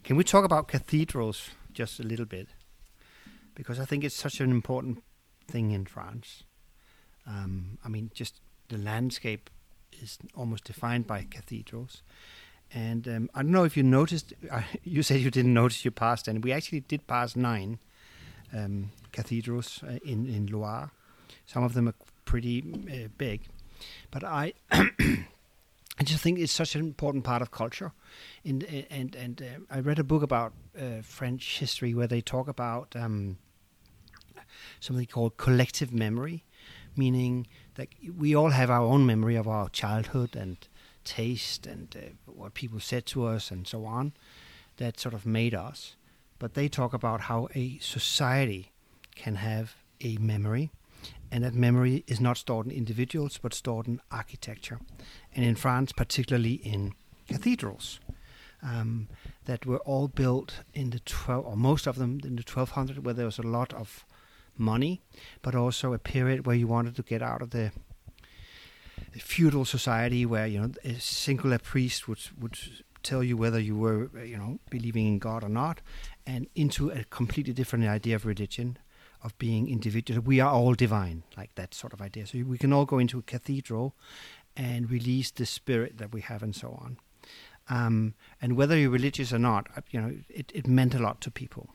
Can we talk about cathedrals just a little bit? Because I think it's such an important thing in France. Um, I mean, just the landscape is almost defined by cathedrals. And um, I don't know if you noticed, uh, you said you didn't notice you passed, and we actually did pass nine um, cathedrals uh, in, in Loire. Some of them are pretty uh, big. But I I just think it's such an important part of culture. In, and and uh, I read a book about uh, French history where they talk about um, something called collective memory, meaning that we all have our own memory of our childhood and taste and uh, what people said to us and so on, that sort of made us. But they talk about how a society can have a memory and that memory is not stored in individuals but stored in architecture, and in France, particularly in cathedrals. Um, that were all built in the 12, or most of them in the 1200, where there was a lot of money, but also a period where you wanted to get out of the feudal society, where you know a singular priest would would tell you whether you were you know believing in God or not, and into a completely different idea of religion, of being individual. We are all divine, like that sort of idea. So we can all go into a cathedral and release the spirit that we have, and so on. Um, and whether you're religious or not, uh, you know, it, it meant a lot to people.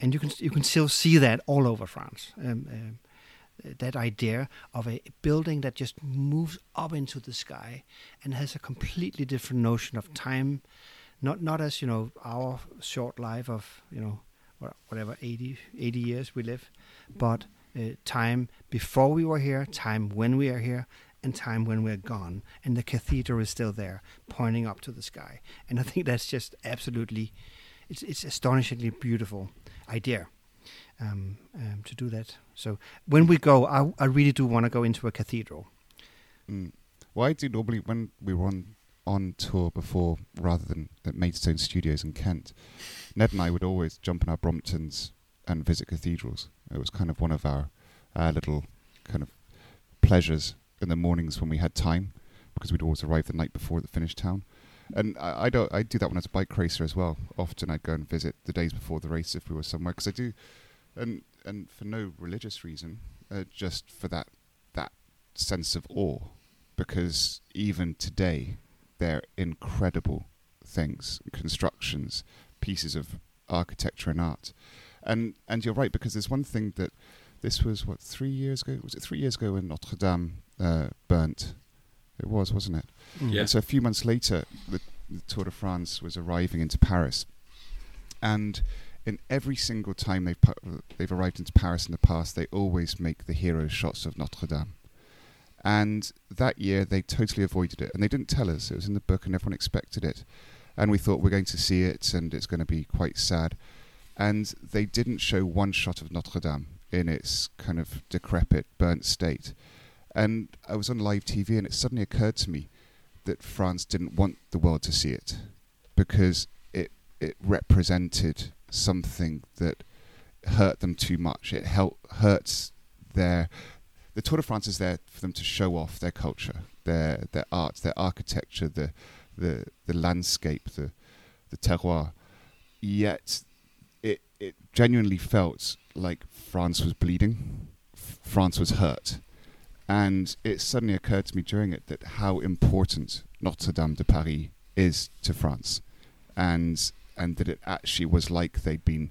And you can you can still see that all over France. Um, uh, that idea of a building that just moves up into the sky and has a completely different notion of time, not not as you know our short life of you know whatever 80, 80 years we live, but uh, time before we were here, time when we are here, and time when we're gone. And the cathedral is still there, pointing up to the sky. And I think that's just absolutely, it's it's astonishingly beautiful idea. um, um, to do that. So when we go, I, I really do want to go into a cathedral. Mm. I do normally when we were on tour before, rather than at Maidstone Studios in Kent. Ned and I would always jump in our Bromptons and visit cathedrals. It was kind of one of our, our little kind of pleasures in the mornings when we had time, because we'd always arrive the night before at the finished town. And I, I don't I do that when I was a bike racer as well. Often I'd go and visit the days before the race if we were somewhere, because I do, and and for no religious reason, uh, just for that that sense of awe, because even today they're incredible things, constructions, pieces of architecture and art. And and you're right because there's one thing that this was what three years ago was it three years ago when Notre Dame uh, burnt? It was, wasn't it? Mm. Yeah. And so a few months later, the, the Tour de France was arriving into Paris, and in every single time they've pu- they've arrived into Paris in the past, they always make the hero shots of Notre Dame. And that year they totally avoided it, and they didn't tell us. It was in the book, and everyone expected it. And we thought we're going to see it, and it's going to be quite sad. And they didn't show one shot of Notre Dame in its kind of decrepit, burnt state. And I was on live TV, and it suddenly occurred to me that France didn't want the world to see it because it it represented something that hurt them too much. It hel- hurts their the Tour de France is there for them to show off their culture, their their art, their architecture, the the the landscape, the the terroir. Yet it it genuinely felt like France was bleeding, France was hurt, and it suddenly occurred to me during it that how important Notre Dame de Paris is to France, and and that it actually was like they'd been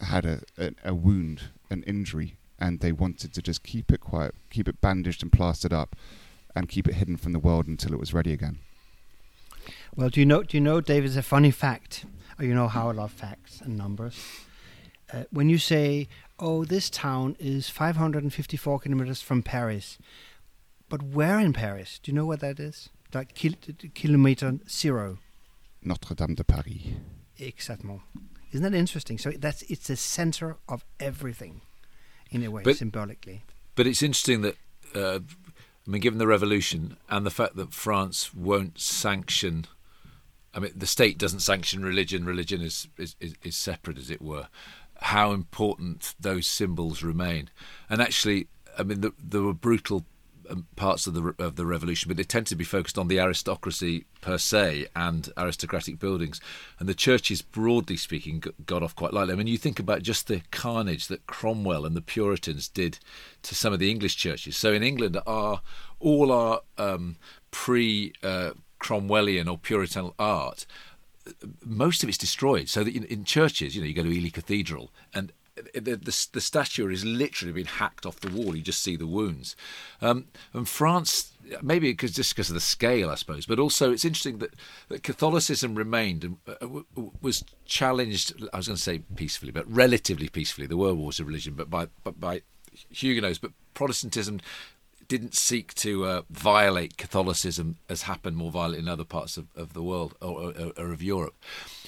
had a, a, a wound, an injury, and they wanted to just keep it quiet, keep it bandaged and plastered up, and keep it hidden from the world until it was ready again. Well, do you know? Do you know, David? It's a funny fact. Oh, you know how I love facts and numbers. Uh, when you say, "Oh, this town is 554 kilometers from Paris," but where in Paris? Do you know where that is? Like kil- kilometer zero. Notre Dame de Paris. Exactly. Isn't that interesting? So that's it's the center of everything, in a way, But- symbolically. But it's interesting that, uh, I mean, given the revolution and the fact that France won't sanction, I mean, the state doesn't sanction religion. Religion is is, is, is separate, as it were. How important those symbols remain, and actually, I mean, the, there were brutal parts of the of the revolution, but they tend to be focused on the aristocracy per se and aristocratic buildings, and the churches, broadly speaking, got off quite lightly. I mean, you think about just the carnage that Cromwell and the Puritans did to some of the English churches. So in England, our all our um, pre uh, Cromwellian or Puritan art most of it's destroyed. So that in, in churches, you know, you go to Ely Cathedral and the, the, the statue is literally been hacked off the wall. You just see the wounds. Um, and France, maybe because just because of the scale, I suppose, but also it's interesting that, that Catholicism remained and uh, w- was challenged. I was going to say peacefully, but relatively peacefully. There were wars of religion, but by but by Huguenots. But Protestantism didn't seek to uh, violate Catholicism as happened more violently in other parts of, of the world or, or, or of Europe.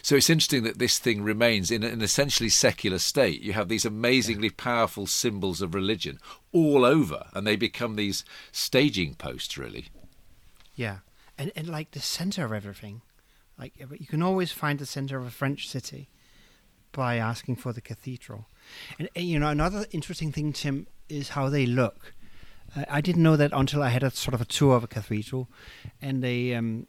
So it's interesting that this thing remains in an essentially secular state. You have these amazingly powerful symbols of religion all over, and they become these staging posts, really. Yeah, and and like the center of everything, like you can always find the center of a French city by asking for the cathedral. And, and you know another interesting thing, Tim, is how they look. Uh, I didn't know that until I had a sort of a tour of a cathedral, and they um,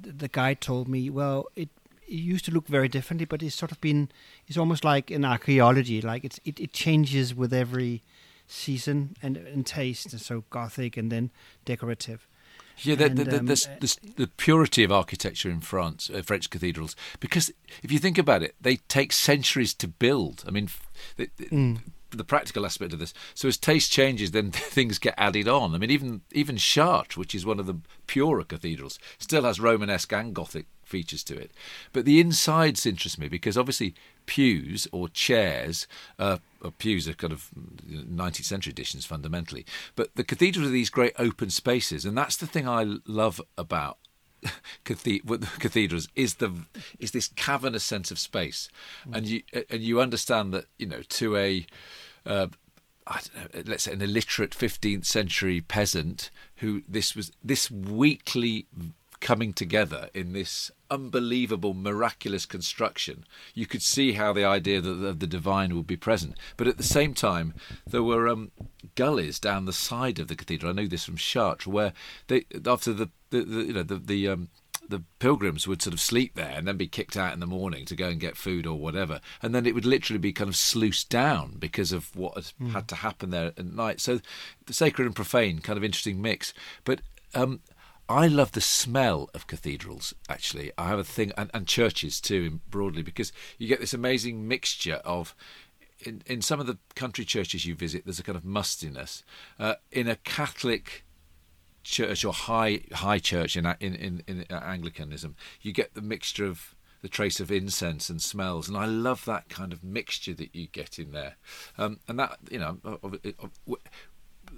the the guide told me, well, it, it used to look very differently, but it's sort of been it's almost like an archaeology, like it's it, it changes with every season and, and taste. And so gothic and then decorative. Yeah, the, the, And, the, um, the, uh, the, the purity of architecture in France, uh, French cathedrals, because if you think about it, they take centuries to build. I mean, f- the, the- Mm. the practical aspect of this. So as taste changes, then things get added on. I mean, even even Chartres, which is one of the purer cathedrals, still has Romanesque and Gothic features to it. But the insides interest me because obviously pews or chairs, uh, or pews are kind of 19th century editions fundamentally. But the cathedrals are these great open spaces, and that's the thing I love about cathedrals is the is this cavernous sense of space, mm. and you and you understand that you know to a uh, I don't know, let's say an illiterate 15th century peasant who this was this weekly coming together in this unbelievable, miraculous construction, you could see how the idea that the, the divine would be present. But at the same time, there were um, gullies down the side of the cathedral. I know this from Chartres, where they after the, the, the you know the the um, the pilgrims would sort of sleep there and then be kicked out in the morning to go and get food or whatever, and then it would literally be kind of sluiced down because of what had, mm. had to happen there at night. So the sacred and profane, kind of interesting mix. But um, I love the smell of cathedrals. Actually, I have a thing, and, and churches too, broadly, because you get this amazing mixture of. In, in some of the country churches you visit, there's a kind of mustiness. Uh, in a Catholic church or high high church in in, in, in Anglicanism, you get the mixture of the trace of incense and smells, and I love that kind of mixture that you get in there. Um, and that you know,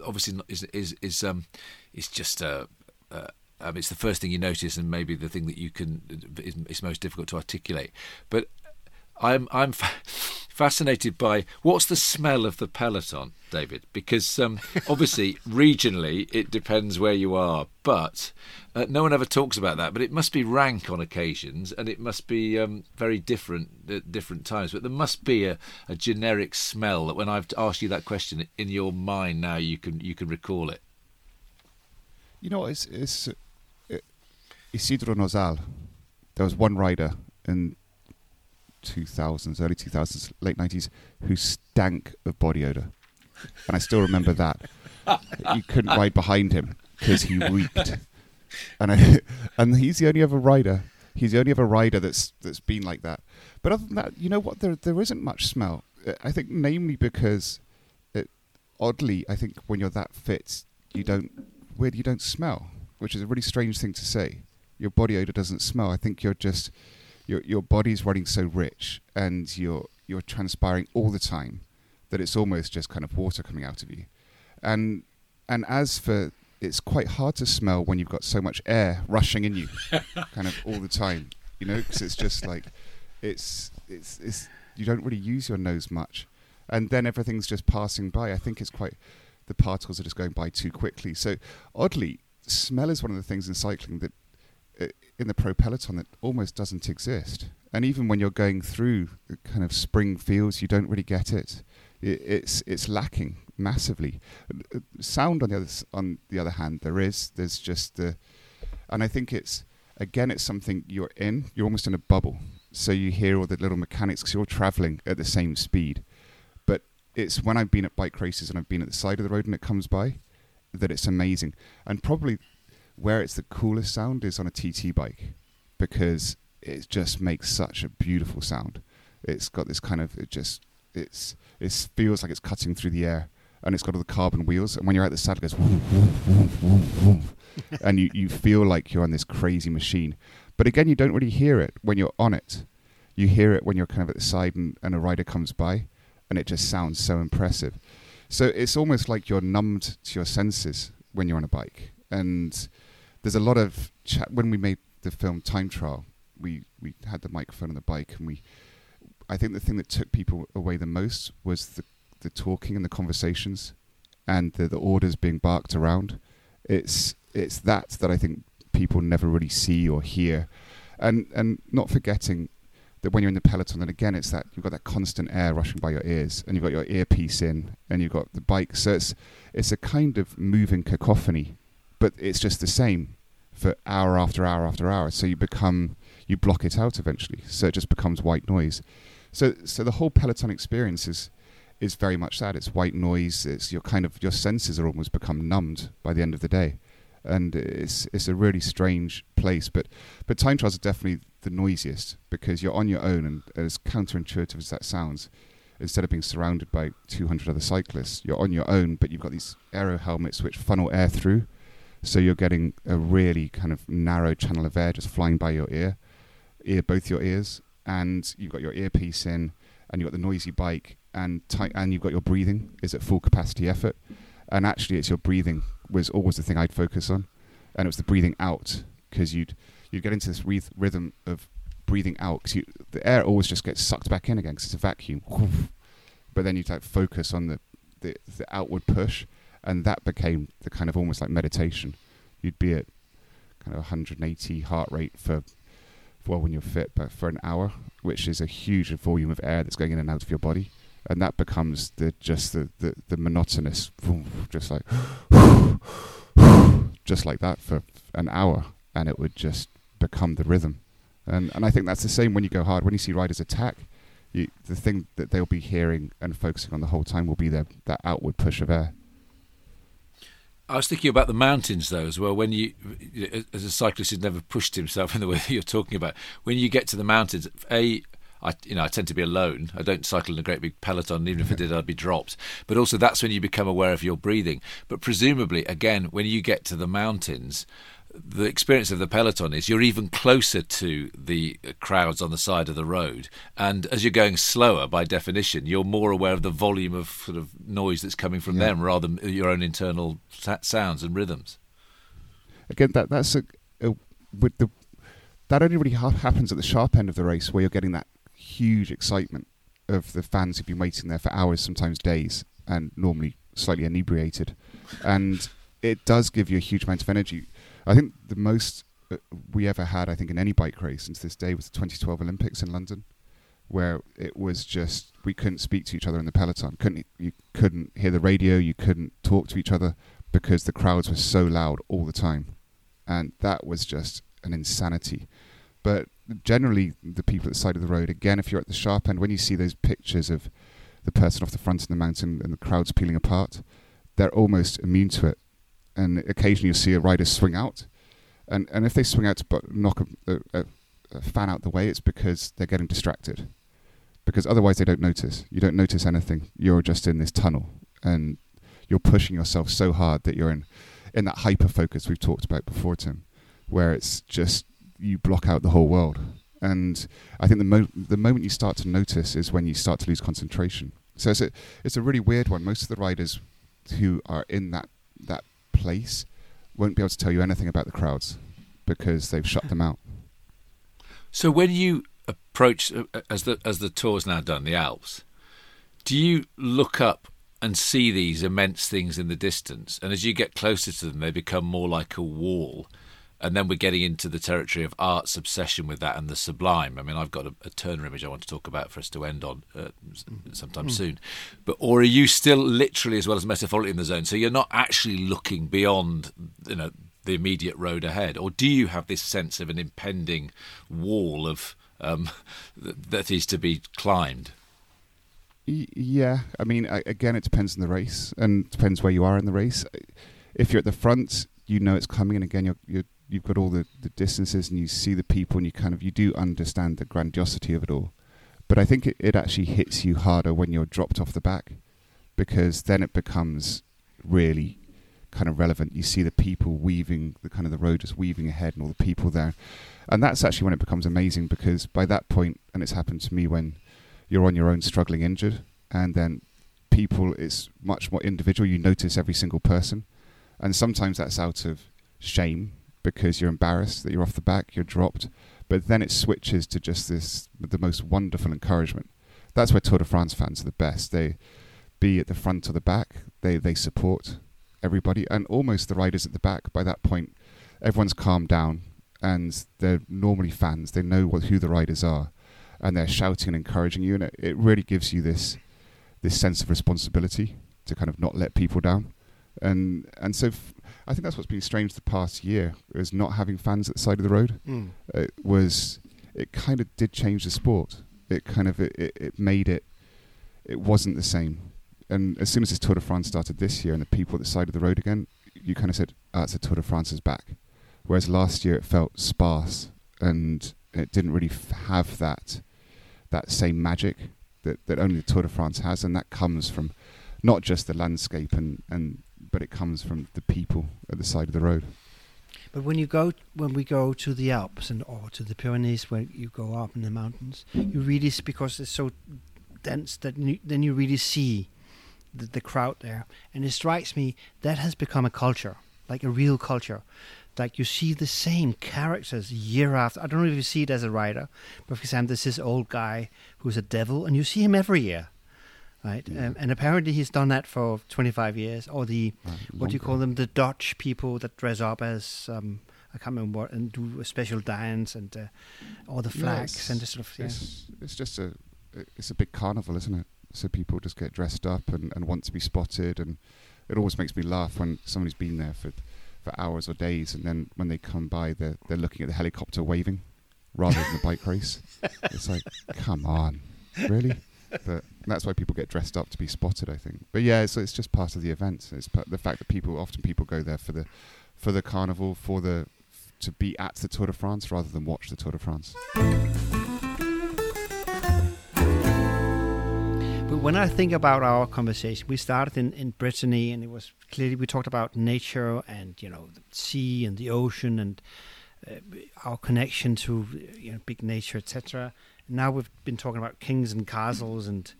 obviously is is is um, is just a, a um, it's the first thing you notice, and maybe the thing that you can is, is most difficult to articulate. But I'm I'm fa- fascinated by what's the smell of the peloton, David? Because um, obviously regionally it depends where you are, but uh, no one ever talks about that. But it must be rank on occasions, and it must be um, very different at different times. But there must be a, a generic smell that when I've asked you that question in your mind now, you can you can recall it. You know, it's it's Isidro Nozal. There was one rider in 2000s, early 2000s, late 90s, who stank of body odor, and I still remember that. you couldn't ride behind him because he reeked, and I, and he's the only other rider. He's the only other rider that's that's been like that. But other than that, you know what? There there isn't much smell. I think, namely because, it, oddly, I think when you're that fit, you don't weird you don't smell, which is a really strange thing to say your body odor doesn't smell. I think you're just your your body's running so rich and you're you're transpiring all the time that it's almost just kind of water coming out of you. And and as for it's quite hard to smell when you've got so much air rushing in you, kind of all the time. You know, because it's just like it's it's it's you don't really use your nose much, and then everything's just passing by. I think it's quite the particles are just going by too quickly. So oddly, smell is one of the things in cycling that in the pro peloton that almost doesn't exist. And even when you're going through kind of spring fields, you don't really get it. it it's it's lacking massively. Sound on the other on the other hand, there is. There's just the, and I think it's again it's something you're in. You're almost in a bubble, so you hear all the little mechanics because you're traveling at the same speed. But it's when I've been at bike races and I've been at the side of the road and it comes by, that it's amazing. And probably where it's the coolest sound is on a TT bike because it just makes such a beautiful sound. It's got this kind of it just it's it feels like it's cutting through the air and it's got all the carbon wheels and when you're at the saddle it goes and you, you feel like you're on this crazy machine. But again you don't really hear it when you're on it. You hear it when you're kind of at the side and, and a rider comes by and it just sounds so impressive. So it's almost like you're numbed to your senses when you're on a bike. And there's a lot of chat when we made the film Time Trial. We we had the microphone on the bike, and we. I think the thing that took people away the most was the the talking and the conversations, and the, the orders being barked around. It's it's that that I think people never really see or hear, and and not forgetting that when you're in the peloton, and again, it's that you've got that constant air rushing by your ears, and you've got your earpiece in, and you've got the bike. So it's it's a kind of moving cacophony but it's just the same for hour after hour after hour. So you become you block it out eventually. So it just becomes white noise. So so the whole Peloton experience is is very much that. It's white noise. It's your kind of your senses are almost become numbed by the end of the day, and it's it's a really strange place. But but time trials are definitely the noisiest because you're on your own, and as counterintuitive as that sounds, instead of being surrounded by 200 other cyclists, you're on your own, but you've got these aero helmets which funnel air through. So you're getting a really kind of narrow channel of air just flying by your ear, ear both your ears, and you've got your earpiece in, and you've got the noisy bike, and ti- and you've got your breathing. Is at full capacity effort, and actually it's your breathing was always the thing I'd focus on, and it was the breathing out because you'd you'd get into this re- rhythm of breathing out because the air always just gets sucked back in again because it's a vacuum. But then you'd like focus on the, the the outward push, and that became the kind of almost like meditation. You'd be at kind of 180 heart rate for well when you're fit, but for an hour, which is a huge volume of air that's going in and out of your body, and that becomes the just the the, the monotonous, just like just like that for an hour, and it would just become the rhythm. And and I think that's the same when you go hard. When you see riders attack, you, the thing that they'll be hearing and focusing on the whole time will be their that outward push of air. I was thinking about the mountains though as well. When you, as a cyclist who's never pushed himself in the way that you're talking about, when you get to the mountains, a I, you know, I tend to be alone. I don't cycle in a great big peloton. Even if I did, I'd be dropped. But also, that's when you become aware of your breathing. But presumably, again, when you get to the mountains, the experience of the peloton is you're even closer to the crowds on the side of the road, and as you're going slower, by definition, you're more aware of the volume of sort of noise that's coming from yeah. them rather than your own internal sounds and rhythms. Again, that that's a, a with the that only really ha- happens at the sharp end of the race where you're getting that huge excitement of the fans who've been waiting there for hours, sometimes days, and normally slightly inebriated, and it does give you a huge amount of energy I think the most uh, we ever had, I think, in any bike race since this day was the 2012 Olympics in London, where it was just we couldn't speak to each other in the peloton. Couldn't you couldn't hear the radio, you couldn't talk to each other because the crowds were so loud all the time, and that was just an insanity. But generally, the people at the side of the road, again, if you're at the sharp end, when you see those pictures of the person off the front of the mountain and the crowds peeling apart, they're almost immune to it and occasionally you see a rider swing out, and and if they swing out to knock a, a, a fan out the way, it's because they're getting distracted, because otherwise they don't notice. You don't notice anything. You're just in this tunnel, and you're pushing yourself so hard that you're in in that hyper focus we've talked about before, Tim, where it's just you block out the whole world. And I think the mo- the moment you start to notice is when you start to lose concentration. So it's a it's a really weird one. Most of the riders who are in that that place won't be able to tell you anything about the crowds because they've shut them out. So when you approach uh, as the as the tour's now done the Alps, do you look up and see these immense things in the distance, and as you get closer to them, they become more like a wall? And then we're getting into the territory of art's obsession with that and the sublime. I mean, I've got a, a Turner image I want to talk about for us to end on uh, sometime mm. soon. But or are you still literally as well as metaphorically in the zone? So you're not actually looking beyond, you know, the immediate road ahead, or do you have this sense of an impending wall of um, that is to be climbed? Yeah, I mean, again, it depends on the race and depends where you are in the race. If you're at the front, you know it's coming, and again, you're, you're you've got all the, the distances and you see the people and you kind of you do understand the grandiosity of it all. But I think it, it actually hits you harder when you're dropped off the back because then it becomes really kind of relevant. You see the people weaving the kind of the road just weaving ahead and all the people there. And that's actually when it becomes amazing because by that point, and it's happened to me when you're on your own struggling injured and then people it's much more individual. You notice every single person. And sometimes that's out of shame because you're embarrassed that you're off the back, you're dropped. But then it switches to just this the most wonderful encouragement. That's where Tour de France fans are the best. They be at the front or the back, they they support everybody, and almost the riders at the back. By that point, everyone's calmed down, and they're normally fans. They know what, who the riders are, and they're shouting and encouraging you, and it, it really gives you this this sense of responsibility to kind of not let people down, and and so. F- I think that's what's been strange the past year is not having fans at the side of the road. Mm. It was it kind of did change the sport. It kind of it, it, it made it it wasn't the same. And as soon as this Tour de France started this year and the people at the side of the road again, you kind of said, "Ah, it's a Tour de France is back." Whereas last year it felt sparse and it didn't really f- have that that same magic that, that only the Tour de France has, and that comes from not just the landscape and, and but it comes from the people at the side of the road. But when you go, when we go to the Alps and or to the Pyrenees, where you go up in the mountains, you really because it's so dense that you, then you really see the, the crowd there, and it strikes me that has become a culture, like a real culture. like you see the same characters year after. I don't know if you see it as a writer, but for example, there's this old guy who's a devil, and you see him every year, right? Yeah. Um, and apparently he's done that for 25 years. Or the Right, what do you call them? The Dutch people that dress up as um, I can't remember what and do a special dance and uh, all the flags it's- and the sort of yeah. It's, it's just a it's a big carnival, isn't it? So people just get dressed up and, and want to be spotted, and it always makes me laugh when somebody's been there for for hours or days, and then when they come by, they're they're looking at the helicopter waving rather than the bike race. It's like, come on, really? But that's why people get dressed up to be spotted, I think. But yeah, so it's just part of the event. It's the fact that people often people go there for the for the carnival, for the to be at the Tour de France rather than watch the Tour de France. But when I think about our conversation, we started in, in Brittany, and it was clearly we talked about nature and you know the sea and the ocean and uh, our connection to you know big nature, etc. Now we've been talking about kings and castles and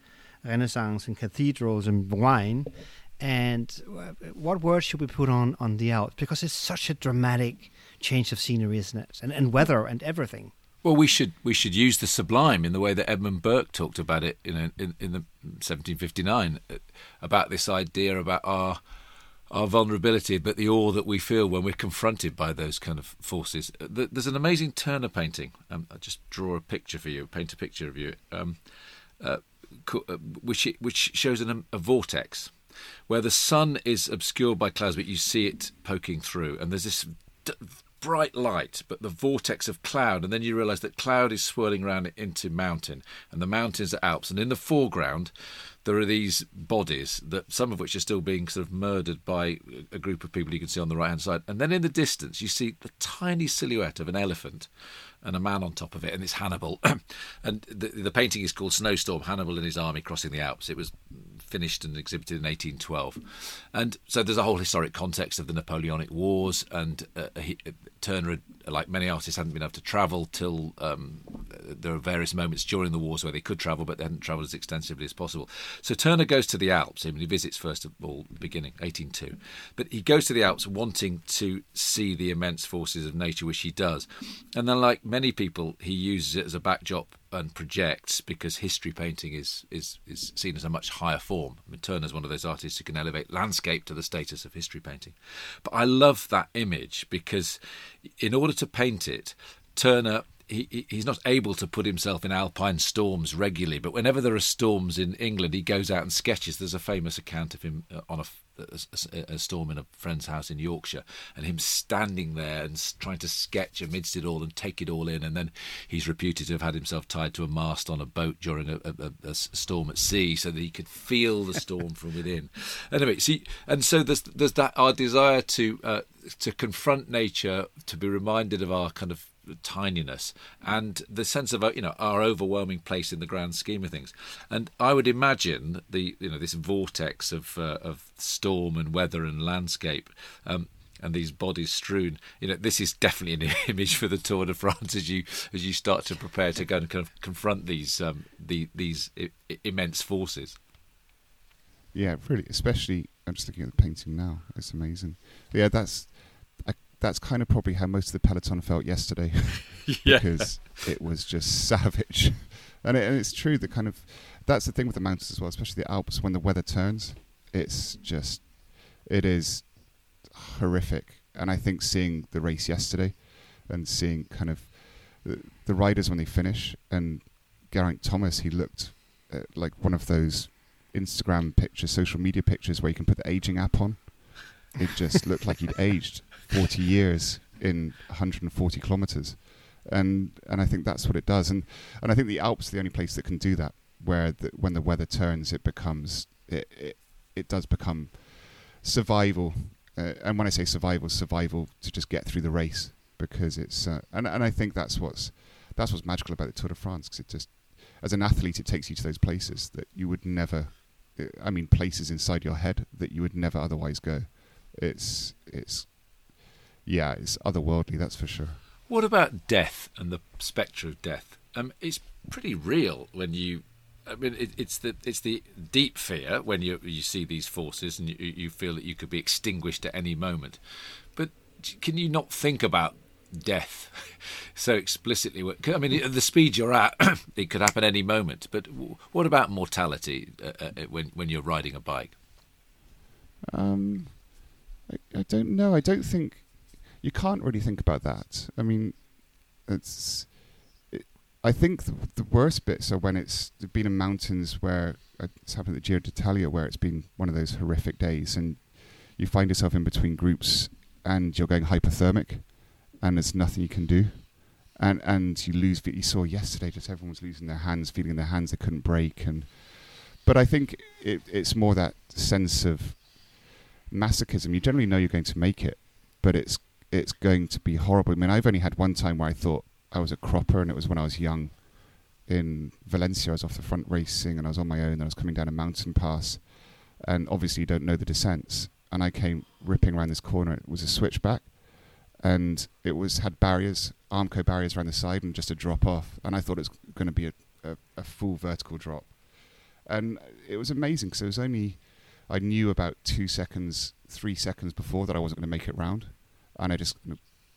Renaissance and cathedrals and wine. And what words should we put on on the Alps? Because it's such a dramatic change of scenery, isn't it? And, and weather and everything. Well, we should we should use the sublime in the way that Edmund Burke talked about it in a, in, in the 1759 uh, about this idea about our our vulnerability, but the awe that we feel when we're confronted by those kind of forces. Uh, There's an amazing Turner painting. Um, I'll just draw a picture for you, paint a picture of you, um, uh, uh, which which shows an, a vortex where the sun is obscured by clouds, but you see it poking through, and there's this bright light, but the vortex of cloud, and then you realise that cloud is swirling around into mountain, and the mountains are Alps, and in the foreground there are these bodies that some of which are still being sort of murdered by a group of people you can see on the right hand side, and then in the distance you see the tiny silhouette of an elephant and a man on top of it, and it's Hannibal. and the, the painting is called Snowstorm Hannibal and his army crossing the Alps. It was finished and exhibited in 1812. And so there's a whole historic context of the Napoleonic Wars, and uh, he, Turner, had, like many artists, hadn't been able to travel till um, there are various moments during the wars where they could travel, but they hadn't travelled as extensively as possible. So Turner goes to the Alps. I mean, he visits first of all the beginning, 1802, but he goes to the Alps wanting to see the immense forces of nature, which he does. And then, like many people, he uses it as a backdrop and projects because history painting is, is, is seen as a much higher form. I mean, Turner's one of those artists who can elevate landscape to the status of history painting. But I love that image because in order to paint it, Turner he, he- he's not able to put himself in alpine storms regularly, but whenever there are storms in England, he goes out and sketches. There's a famous account of him uh, on a, storm in a friend's house in Yorkshire, and him standing there and trying to sketch amidst it all and take it all in. And then he's reputed to have had himself tied to a mast on a boat during a storm at sea, so that he could feel the storm from within. Anyway, see, and so there's there's that our desire to uh, to confront nature, to be reminded of our kind of tininess and the sense of uh, you know our overwhelming place in the grand scheme of things and i would imagine the you know this vortex of uh, of storm and weather and landscape um and these bodies strewn you know this is definitely an image for the tour de france as you as you start to prepare to go and kind of confront these um the, these I- immense forces Yeah, really. Especially, I'm just looking at the painting now. It's amazing. Yeah, that's that's kind of probably how most of the peloton felt yesterday, because it was just savage. And, it, and it's true. that kind of that's the thing with the mountains as well, especially the Alps. When the weather turns, it's just it is horrific. And I think seeing the race yesterday, and seeing kind of the, the riders when they finish, and Geraint Thomas, he looked uh, like one of those Instagram pictures, social media pictures where you can put the aging app on. It just looked like he'd aged 40 years in 140 kilometers. And and I think that's what it does. And and I think the Alps are the only place that can do that, where the, when the weather turns, it becomes it it, it does become survival. Uh, and when I say survival, survival to just get through the race because it's uh, and and I think that's what's that's what's magical about the Tour de France because it just as an athlete it takes you to those places that you would never uh, I mean places inside your head that you would never otherwise go. It's it's yeah, it's otherworldly, that's for sure. What about death and the spectre of death? Um, it's pretty real when you. I mean, it, it's the it's the deep fear when you you see these forces and you, you feel that you could be extinguished at any moment. But can you not think about death so explicitly? I mean, at the speed you're at, it could happen any moment. But what about mortality uh, uh, when when you're riding a bike? Um, I, I don't know. I don't think you can't really think about that. I mean, it's. It, I think the, the, worst bits are when it's been in mountains where uh, it's happened at the Giro d'Italia, where it's been one of those horrific days, and you find yourself in between groups, and you're going hypothermic, and there's nothing you can do, and and you lose. You saw yesterday, just everyone was losing their hands, feeling their hands they couldn't break, and. But I think it, it's more that sense of masochism. You generally know you're going to make it, but it's it's going to be horrible. I mean, I've only had one time where I thought I was a cropper, and it was when I was young. In Valencia, I was off the front racing, and I was on my own. And I was coming down a mountain pass, and obviously you don't know the descents. And I came ripping around this corner. It was a switchback, and it was had barriers, Armco barriers around the side, and just a drop off. And I thought it was going to be a, a, a full vertical drop, and it was amazing because it was only I knew about two seconds, three seconds before that I wasn't going to make it round, and I just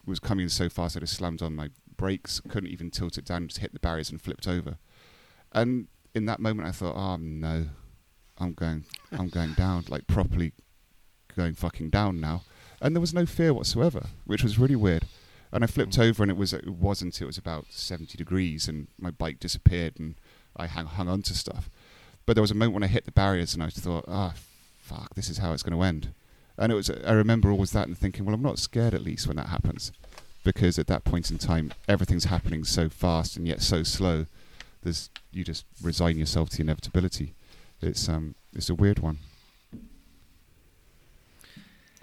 was coming so fast I just slammed on my brakes, couldn't even tilt it down, just hit the barriers and flipped over. And in that moment, I thought, oh no, I'm going, I'm going down, like properly going fucking down now. And there was no fear whatsoever, which was really weird. And I flipped over, and it was it wasn't. It was about 70 degrees, and my bike disappeared, and I hung, hung on to stuff. But there was a moment when I hit the barriers, and I thought, ah, oh, fuck, this is how it's going to end. And it was, I remember always that and thinking, well, I'm not scared at least when that happens, because at that point in time, everything's happening so fast and yet so slow. There's, you just resign yourself to the inevitability. It's, um, it's a weird one.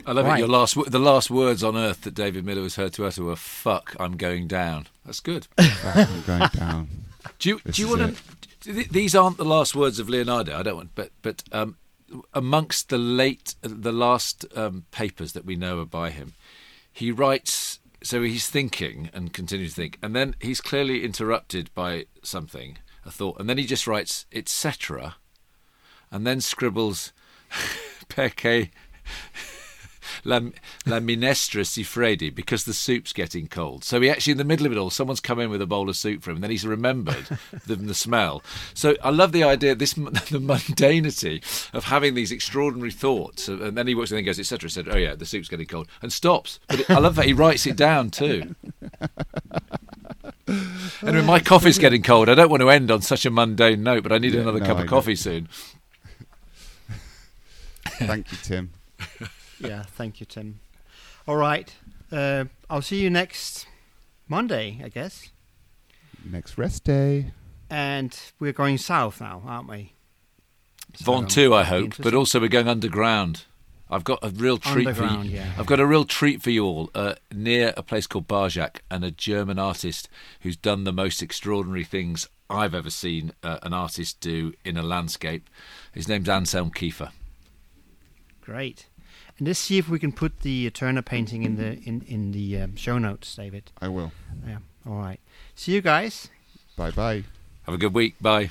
I love right. it. Your last, the last words on earth that David Miller was heard to utter were "fuck, I'm going down." That's good. I'm going down. Do you, do you want to? These aren't the last words of Leonardo. I don't want, but but um, amongst the late, the last um, papers that we know are by him, he writes. So he's thinking and continues to think, and then he's clearly interrupted by something, a thought, and then he just writes etc., and then scribbles perché La, la minestra si freddi because the soup's getting cold. So he actually, in the middle of it all, someone's come in with a bowl of soup for him, and then he's remembered the, the smell. So I love the idea, this the mundanity of having these extraordinary thoughts, and then he works and then goes, etc., etc. Oh yeah, the soup's getting cold, and stops. But it, I love that he writes it down too. anyway, my coffee's getting cold. I don't want to end on such a mundane note, but I need yeah, another no, cup I of know. coffee soon. Thank you, Tim yeah, thank you, Tim. All right. Uh, I'll see you next Monday, I guess. Next rest day. And we're going south now, aren't we? So too, I hope, but also we're going underground. I've got a real treat for you. Yeah. I've got a real treat for you all uh, near a place called Barjac and a German artist who's done the most extraordinary things I've ever seen uh, an artist do in a landscape. His name's Anselm Kiefer. Great. And let's see if we can put the Turner painting in the in in the um, show notes, David. I will. Yeah. All right. See you guys. Bye bye. Have a good week. Bye.